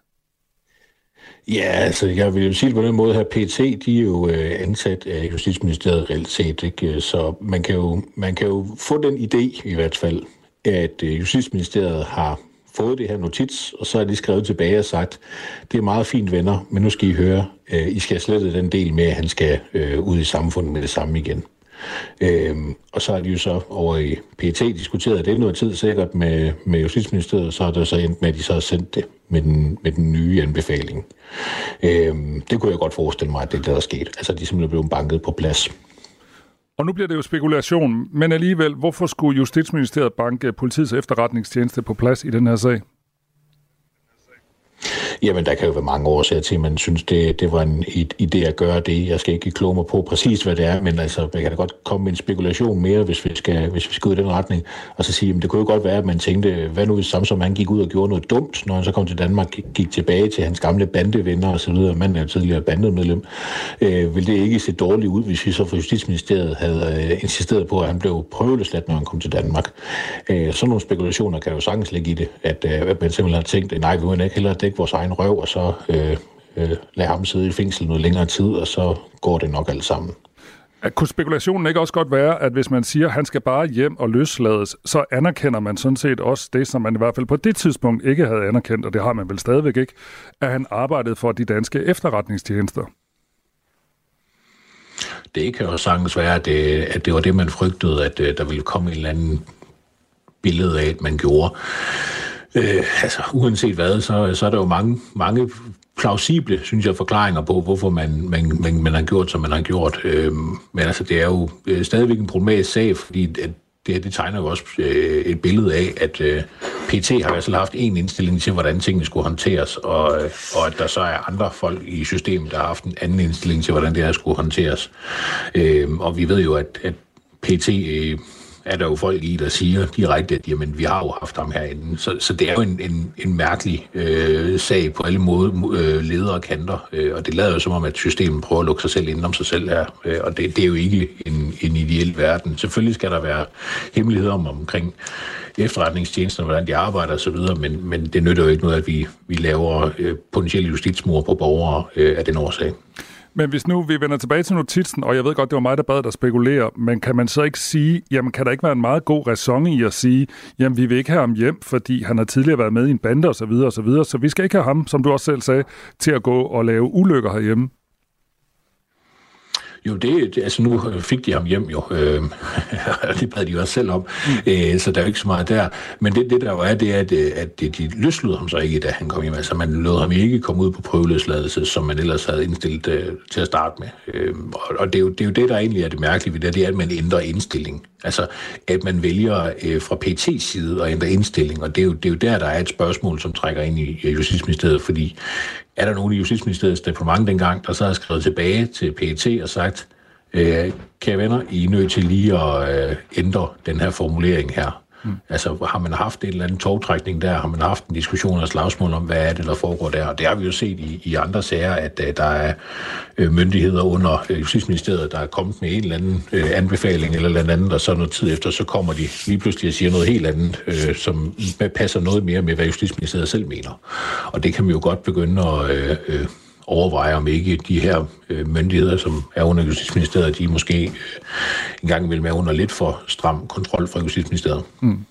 Ja, altså jeg vil jo sige det på den måde her, PT, de er jo øh, ansat af Justitsministeriet reelt set, ikke? så man kan, jo, man kan jo få den idé i hvert fald, at øh, Justitsministeriet har fået det her notits, og så er de skrevet tilbage og sagt, det er meget fint venner, men nu skal I høre, øh, I skal slette den del med, at han skal øh, ud i samfundet med det samme igen. Øhm, og så har de jo så over i PT diskuteret det noget tid sikkert med, med Justitsministeriet, så har det så endt med, at de så har sendt det med den, med den nye anbefaling. Øhm, det kunne jeg godt forestille mig, at det det, der er sket. Altså, de er simpelthen blevet banket på plads. Og nu bliver det jo spekulation, men alligevel, hvorfor skulle Justitsministeriet banke politiets efterretningstjeneste på plads i den her sag? Jamen, der kan jo være mange årsager til, at man synes, det, det var en idé at gøre det. Jeg skal ikke kloge mig på præcis, hvad det er, men altså, jeg kan da godt komme med en spekulation mere, hvis vi skal, hvis vi skal ud i den retning, og så sige, at det kunne jo godt være, at man tænkte, hvad nu hvis Samsom han gik ud og gjorde noget dumt, når han så kom til Danmark, gik tilbage til hans gamle bandevenner og så videre, man er jo tidligere bandemedlem, øh, vil det ikke se dårligt ud, hvis vi så fra Justitsministeriet havde øh, insisteret på, at han blev prøveløsladt, når han kom til Danmark. Øh, sådan nogle spekulationer kan jo sagtens ligge i det, at, øh, at man simpelthen har tænkt, nej, vi vil ikke hellere dække vores egen røv, og så øh, øh, lade ham sidde i fængsel noget længere tid, og så går det nok alt sammen. Kunne spekulationen ikke også godt være, at hvis man siger, at han skal bare hjem og løslades, så anerkender man sådan set også det, som man i hvert fald på det tidspunkt ikke havde anerkendt, og det har man vel stadigvæk ikke, at han arbejdede for de danske efterretningstjenester? Det kan jo sagtens være, at det, at det var det, man frygtede, at øh, der ville komme en eller anden billede af, at man gjorde. Øh, altså, uanset hvad, så, så er der jo mange, mange plausible, synes jeg, forklaringer på, hvorfor man, man, man, man har gjort, som man har gjort. Øh, men altså, det er jo øh, stadigvæk en problematisk sag, fordi at det her, det tegner jo også øh, et billede af, at øh, PT har i hvert fald haft en indstilling til, hvordan tingene skulle håndteres, og, øh, og at der så er andre folk i systemet, der har haft en anden indstilling til, hvordan det her skulle håndteres. Øh, og vi ved jo, at, at PT øh, er der jo folk i, der siger direkte, at jamen, vi har jo haft ham herinde. Så, så det er jo en, en, en mærkelig øh, sag på alle måder, øh, ledere og kanter, øh, og det lader jo som om, at systemet prøver at lukke sig selv ind om sig selv her, øh, og det, det er jo ikke en, en ideel verden. Selvfølgelig skal der være hemmeligheder om omkring efterretningstjenesterne, hvordan de arbejder osv., men, men det nytter jo ikke noget, at vi, vi laver øh, potentielle justitsmord på borgere øh, af den årsag. Men hvis nu vi vender tilbage til notitsen, og jeg ved godt, det var mig, der bad dig spekulere, men kan man så ikke sige, jamen kan der ikke være en meget god ræson i at sige, jamen vi vil ikke have ham hjem, fordi han har tidligere været med i en bande osv., så, så, videre, så vi skal ikke have ham, som du også selv sagde, til at gå og lave ulykker herhjemme? Jo, det, det, altså nu fik de ham hjem jo, øh, [LAUGHS] det bad de jo også selv om, mm. øh, så der er jo ikke så meget der. Men det, det der jo er, det er, at, øh, at de, de løslod ham så ikke, da han kom hjem. Altså man lod ham ikke komme ud på prøveløsladelse, som man ellers havde indstillet øh, til at starte med. Øh, og og det, er jo, det er jo det, der egentlig er det mærkelige ved det, det er, at man ændrer indstilling. Altså, at man vælger øh, fra PT's side at ændre indstilling, og det er, jo, det er jo der, der er et spørgsmål, som trækker ind i Justitsministeriet, fordi er der nogen i Justitsministeriets departement dengang, der så har skrevet tilbage til PET og sagt, øh, kære venner, I er nødt til lige at øh, ændre den her formulering her. Mm. Altså har man haft en eller anden togtrækning der, har man haft en diskussion og slagsmål om, hvad er det, der foregår der, og det har vi jo set i, i andre sager, at uh, der er uh, myndigheder under uh, Justitsministeriet, der er kommet med en eller anden uh, anbefaling eller noget andet, og så noget tid efter, så kommer de lige pludselig og siger noget helt andet, uh, som passer noget mere med, hvad Justitsministeriet selv mener. Og det kan vi jo godt begynde at uh, uh, overveje, om ikke de her øh, myndigheder, som er under Justitsministeriet, de måske øh, engang vil være under lidt for stram kontrol fra Justitsministeriet. Mm.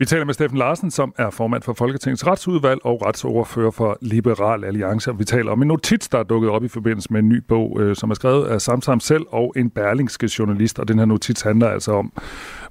Vi taler med Steffen Larsen, som er formand for Folketingets retsudvalg og retsordfører for Liberal Alliance. Vi taler om en notits, der er dukket op i forbindelse med en ny bog, øh, som er skrevet af Samsam selv og en berlingske journalist. Og den her notits handler altså om,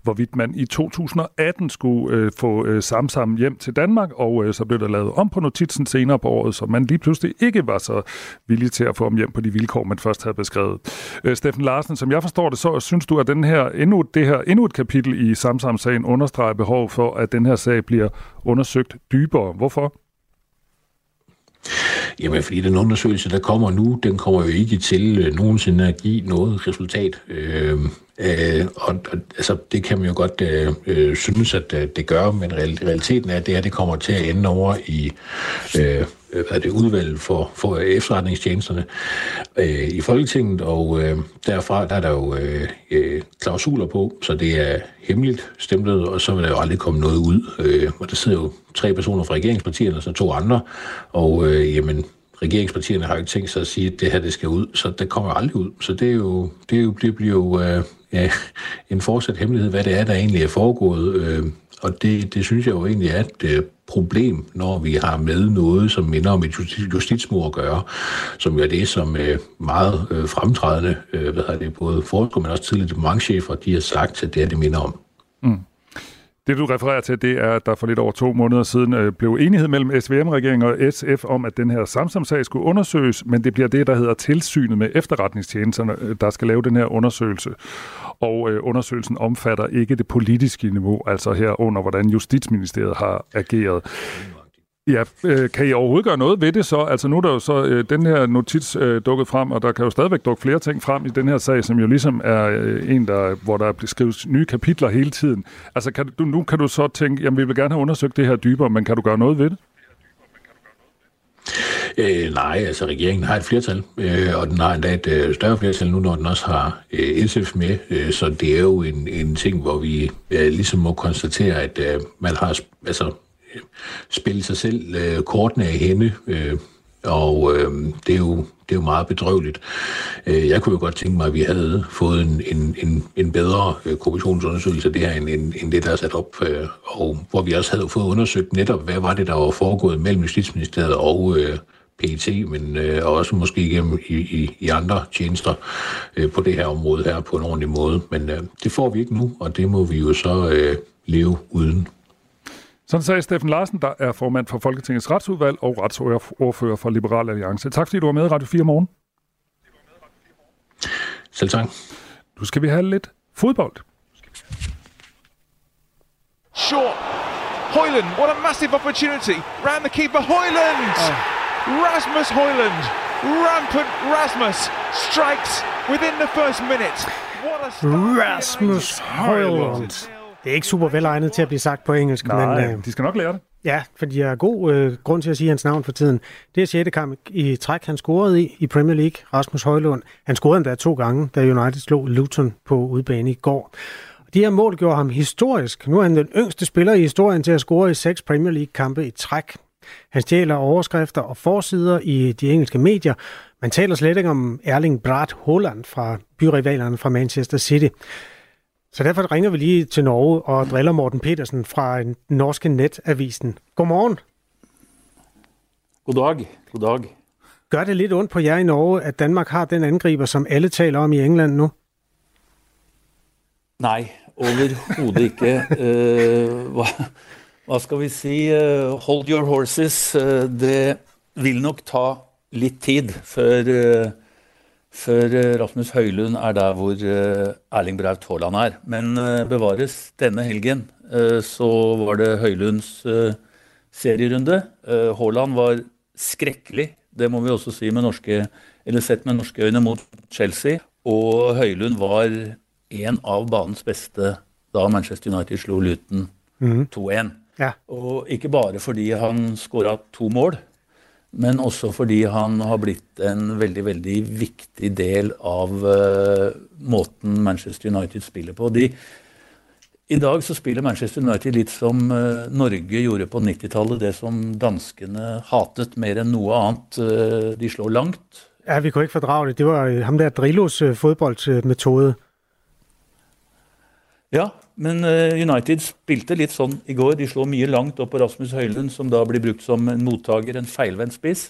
hvorvidt man i 2018 skulle øh, få øh, Samsam hjem til Danmark, og øh, så blev der lavet om på notitsen senere på året, så man lige pludselig ikke var så villig til at få ham hjem på de vilkår, man først havde beskrevet. Øh, Steffen Larsen, som jeg forstår det, så synes du, at den her, endnu, det her endnu et kapitel i Samsam-sagen understreger behov for, at den her sag bliver undersøgt dybere. Hvorfor? Jamen, fordi den undersøgelse, der kommer nu, den kommer jo ikke til øh, nogensinde at give noget resultat. Øh, øh, og, og altså, det kan man jo godt øh, øh synes, at øh, det gør, men realiteten er, at det her det kommer til at ende over i øh, øh hvad er det, udvalg for, for efterretningstjenesterne øh, i Folketinget, og øh, derfra der er der jo øh, øh, klausuler på, så det er hemmeligt stemplet, og så vil der jo aldrig komme noget ud. Øh, og der sidder jo tre personer fra regeringspartierne, og så to andre, og øh, jamen, regeringspartierne har jo ikke tænkt sig at sige, at det her det skal ud, så det kommer aldrig ud. Så det, er jo, det, er jo, det bliver jo øh, ja, [LAUGHS] en fortsat hemmelighed, hvad det er, der egentlig er foregået. Øh, og det, det synes jeg jo egentlig er et øh, problem, når vi har med noget, som minder om et justitsmord at gøre, som jo er det, som øh, meget øh, fremtrædende, øh, hvad hedder det, både forskere, men også tidligere departementchefer, de har sagt, at det er det minder om. Mm. Det du refererer til, det er, at der for lidt over to måneder siden øh, blev enighed mellem SVM-regeringen og SF om, at den her Samsam-sag skulle undersøges, men det bliver det, der hedder tilsynet med efterretningstjenesterne, øh, der skal lave den her undersøgelse. Og øh, undersøgelsen omfatter ikke det politiske niveau, altså herunder, hvordan Justitsministeriet har ageret. Ja, øh, kan I overhovedet gøre noget ved det så? Altså nu er der jo så øh, den her notits øh, dukket frem, og der kan jo stadigvæk dukke flere ting frem i den her sag, som jo ligesom er øh, en, der, hvor der skrives nye kapitler hele tiden. Altså kan du, nu kan du så tænke, jamen vi vil gerne have undersøgt det her dybere, men kan du gøre noget ved det? Øh, nej, altså regeringen har et flertal, øh, og den har endda et øh, større flertal nu, når den også har øh, SF med. Øh, så det er jo en, en ting, hvor vi øh, ligesom må konstatere, at øh, man har altså, spille sig selv øh, kortene af hende, øh, og øh, det, er jo, det er jo meget bedrøveligt. Øh, jeg kunne jo godt tænke mig, at vi havde fået en, en, en, en bedre øh, kommissionsundersøgelse af det her, end, end, end det, der er sat op, øh, og hvor vi også havde fået undersøgt netop, hvad var det, der var foregået mellem Justitsministeriet og øh, PET, men øh, også måske igennem i, i, i andre tjenester øh, på det her område her på en ordentlig måde. Men øh, det får vi ikke nu, og det må vi jo så øh, leve uden. Sådan sagde Steffen Larsen, der er formand for Folketingets retsudvalg og retsordfører for Liberal Alliance. Tak fordi du var med i Radio 4 morgen. Selv tak. Nu skal vi have lidt fodbold. Short. Højlund, what a massive opportunity. Round the keeper, Højlund! Oh. Rasmus Højlund. Rampant Rasmus strikes within the first minute. What a Rasmus Højlund. Det er ikke super velegnet til at blive sagt på engelsk. Nej, men, øh, de skal nok lære det. Ja, for de har god øh, grund til at sige hans navn for tiden. Det er 6. kamp i træk, han scorede i i Premier League, Rasmus Højlund. Han scorede endda to gange, da United slog Luton på udbane i går. De her mål gjorde ham historisk. Nu er han den yngste spiller i historien til at score i seks Premier League-kampe i træk. Han stjæler overskrifter og forsider i de engelske medier. Man taler slet ikke om Erling Braut Haaland fra byrivalerne fra Manchester City. Så derfor ringer vi lige til Norge og driller Morten Petersen fra den norske netavisen. Godmorgen. Goddag. Goddag. Gør det lidt ondt på jer i Norge, at Danmark har den angriber, som alle taler om i England nu? Nej, overhovedet ikke. [LAUGHS] uh, hvad, hvad skal vi sige? Uh, hold your horses. Uh, det vil nok ta lidt tid, før... Uh, før eh, Rasmus Høylund er der hvor eh, Erling Braut Haaland er. Men eh, bevares, denne helgen så var det Høylunds serierunde. Haaland var skrekkelig, det må vi også si med norske, eller sett med norske øyne, mot Chelsea. Og Høylund var en av banens beste da Manchester United slo Luton mm. 2-1. Ja. Og ikke bare fordi han skåra to mål, men også fordi han har blitt en veldig veldig viktig del av uh, måten Manchester United spiller på. De, I dag så spiller Manchester United litt som uh, Norge gjorde på 90-tallet. Det som danskene hatet mer enn noe annet. Uh, de slår langt. Ja, vi kunne ikke fordrage det. Det var ham der Drillos fodboldmetode. Ja, men eh, United spilte litt sånn i går. De slår mye langt opp på Rasmus Høylund, som da blir brukt som en mottaker, en feilvendt spiss.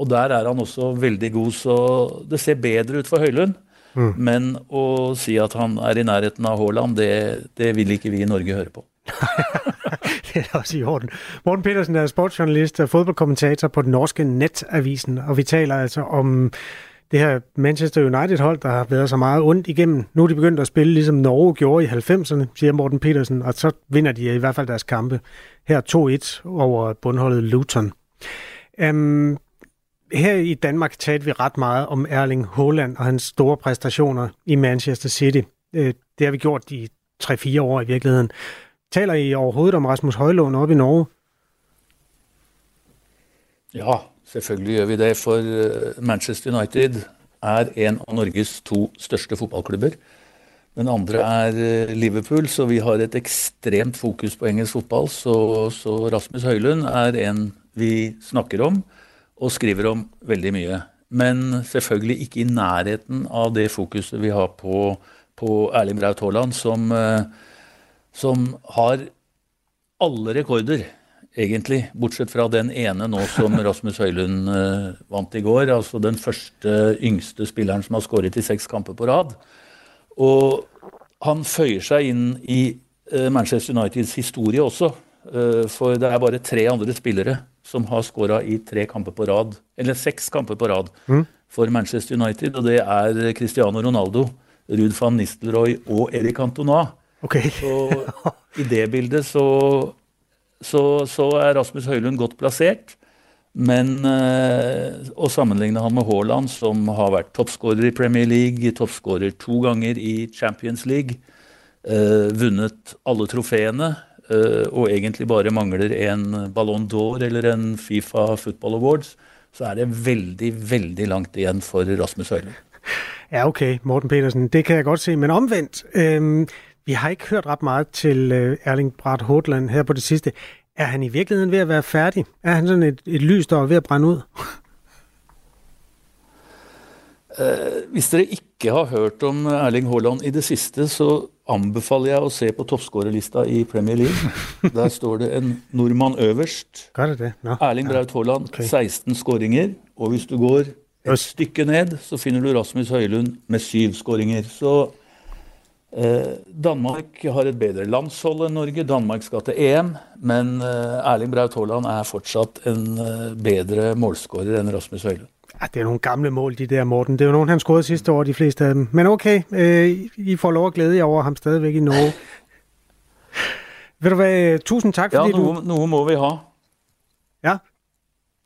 Og der er han også veldig god, så det ser bedre ut for Høylund. Mm. Men å si at han er i nærheten av Haaland, det, det vil ikke vi i Norge høre på. [LAUGHS] det er også i orden. Morten Petersen er sportsjournalist og fodboldkommentator på den norske netavisen, og vi taler altså om det her Manchester United-hold, der har været så meget ondt igennem. Nu er de begyndt at spille, ligesom Norge gjorde i 90'erne, siger Morten Petersen, og så vinder de i hvert fald deres kampe. Her 2-1 over bundholdet Luton. Um, her i Danmark talte vi ret meget om Erling Haaland og hans store præstationer i Manchester City. Øh, det har vi gjort i 3-4 år i virkeligheden. Taler I overhovedet om Rasmus Højlund oppe i Norge? Ja, selvfølgelig gjør vi det. For eh, Manchester United er en av Norges to største fotballklubber. Den andre er eh, Liverpool, så vi har et ekstremt fokus på engelsk fotball. Så, så Rasmus Høylund er en vi snakker om og skriver om veldig mye. Men selvfølgelig ikke i nærheten av det fokuset vi har på, på Erling Braut Haaland, som, eh, som har alle rekorder, egentlig. Bortsett fra den ene nå som [LAUGHS] Rasmus Høylund eh, vant i går. Altså den første yngste spilleren som har skåret i seks kamper på rad. Og han føyer seg inn i eh, Manchester Uniteds historie også. Eh, for det er bare tre andre spillere som har skåra i tre kamper på rad, eller seks kamper på rad Mm. for Manchester United. Og det er Cristiano Ronaldo, Ruud van Nistelrooy og Erik Cantona. Okay. Så [LAUGHS] i det bildet så, så, så er Rasmus Høylund godt plassert. Men eh, å sammenligne han med Haaland, som har vært toppskårer i Premier League, toppskårer to ganger i Champions League, eh, vunnet alle trofeene, eh, og egentlig bare mangler en Ballon d'Or eller en Fifa Football Awards, så er det veldig, veldig langt igjen for Rasmus Høylund. Ja, okay, Morten Petersen, det kan jeg godt se. Men omvendt, øh, vi har ikke hørt ret meget til øh, Erling Braut Haaland her på det sidste. Er han i virkeligheden ved at være færdig? Er han sådan et, et lys, der er ved at brænde ud? Eh, [LAUGHS] hvis dere ikke har hørt om Erling Haaland i det siste, så anbefaler jeg å se på toppskårerlista i Premier League. [LAUGHS] Der står det en nordmann øverst. Gør det det? Nå. Erling Braut Haaland, 16 skåringer. Og hvis du går et stykke ned, så finner du Rasmus Høylund med syv skåringer. Så Danmark har et bedre landshold enn Norge. Danmark skal til EM. Men eh, Erling Braut Haaland er fortsatt en eh, bedre målskårer enn Rasmus Høylund. Ja, det er nogle gamle mål, de der, Morten. Det er jo nogen, han scorede sidste år, de fleste af dem. Men okay, øh, I får lov at glæde jer over ham stadigvæk i Norge. [LAUGHS] Ved du hvad, tusind tak, Ja, fordi noe, du... noe må vi ha. Ja.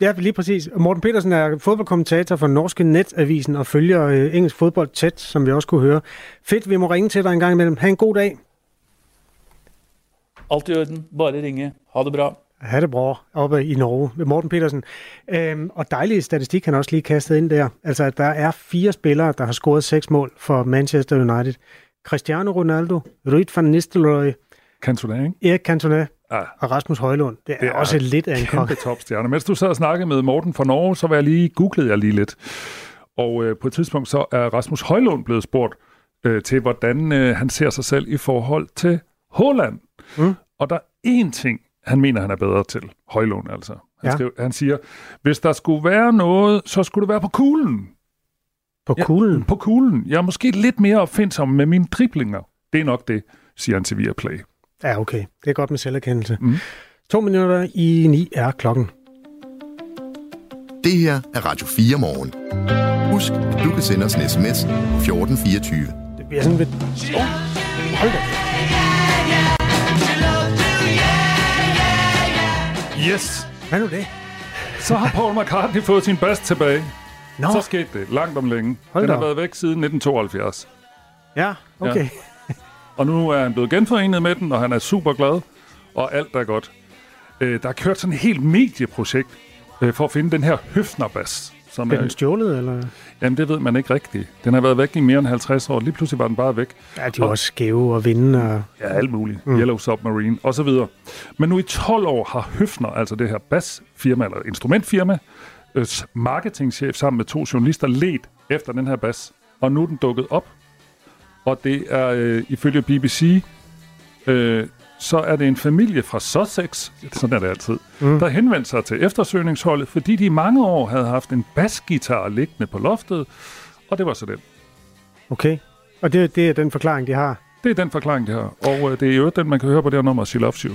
Ja, lige præcis. Morten Petersen er fodboldkommentator for Norske Netavisen og følger øh, engelsk fodbold tæt, som vi også kunne høre. Fedt, vi må ringe til dig en gang imellem. Ha' en god dag. Alt i orden. Bare ringe. Ha det bra. Ha' det bra oppe i Norge. Morten Petersen. Øhm, og dejlig statistik, han også lige kastet ind der. Altså, at der er fire spillere, der har scoret seks mål for Manchester United. Cristiano Ronaldo, Ruud van Nistelrooy, Cantona, ikke? Erik Cantona Ja. og Rasmus Højlund. Det er, det er også lidt af en kok. kæmpe topstjerne. Mens du sad og snakkede med Morten fra Norge, så var jeg lige, googlede jeg lige lidt. Og øh, på et tidspunkt så er Rasmus Højlund blevet spurgt øh, til, hvordan øh, han ser sig selv i forhold til Holland. Mm. Og der er én ting, han mener, han er bedre til. Højlund altså. Han, Ja. skriver, han siger, hvis der skulle være noget, så skulle det være på kuglen. På kuglen? Ja, på kuglen. Jeg er måske lidt mere opfindsom med mine driblinger. Det er nok det, siger han til Viaplay. Ja, okay. Det er godt med selverkendelse. Mm. To minutter i ni er klokken. Det her er Radio 4 morgen. Husk, at du kan sende os en sms på 1424. Det bliver sådan lidt... Oh, hold da. Yes! Hvad nu det? Så har Paul McCartney fået sin bas tilbage. Nå. Så skete det langt om længe. Hold Den da har været væk siden 1972. Ja, okay. Ja. Og nu er han blevet genforenet med den, og han er super glad, og alt er godt. Øh, der er kørt sådan et helt medieprojekt øh, for at finde den her Høfnerbas. Som Blev den stjålet, eller? Jamen, det ved man ikke rigtigt. Den har været væk i mere end 50 år. Lige pludselig var den bare væk. Ja, de er også skæve og vinde. Og... Ja, alt muligt. Mm. Yellow Submarine og så videre. Men nu i 12 år har Høfner, altså det her basfirma, eller instrumentfirma, øh, marketingchef sammen med to journalister let efter den her bas. Og nu er den dukket op. Og det er øh, ifølge BBC, øh, så er det en familie fra Sussex, sådan er det altid, Mm. der henvendte sig til eftersøgningsholdet, fordi de i mange år havde haft en basgitar liggende på loftet, og det var så den. Okay. Og det, det er den forklaring, de har. Det er den forklaring, de har. Og øh, det er jo den, man kan høre på det her nummer, She Loves You.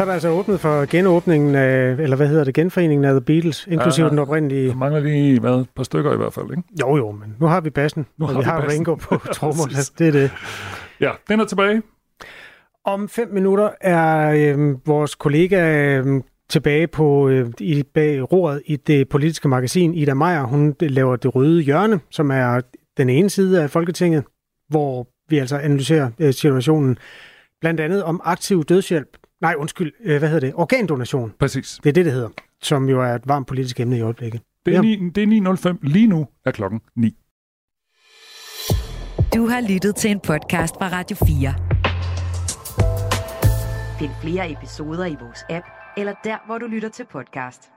Så er der altså åbnet for genåbningen af, eller hvad hedder det, genforeningen af The Beatles, inklusive ja, den oprindelige... Der mangler lige hvad, et par stykker i hvert fald, ikke? Jo, jo, men nu har vi bassen, nu og har vi, vi har bassen. Ringo på [LAUGHS] trommer, det er det. Ja, den er tilbage. Om fem minutter er øh, vores kollega øh, tilbage på øh, i, bag roret i det politiske magasin. Ida Meier, hun laver det røde hjørne, som er den ene side af Folketinget, hvor vi altså analyserer øh, situationen. Blandt andet om aktiv dødshjælp. Nej, undskyld, øh, hvad hedder det? Organdonation. Præcis. Det er det, det hedder, som jo er et varmt politisk emne i øjeblikket. Det er, 9, det er 9.05. Lige nu er klokken 9. Du har lyttet til en podcast fra Radio 4. Find flere episoder i vores app, eller der, hvor du lytter til podcast.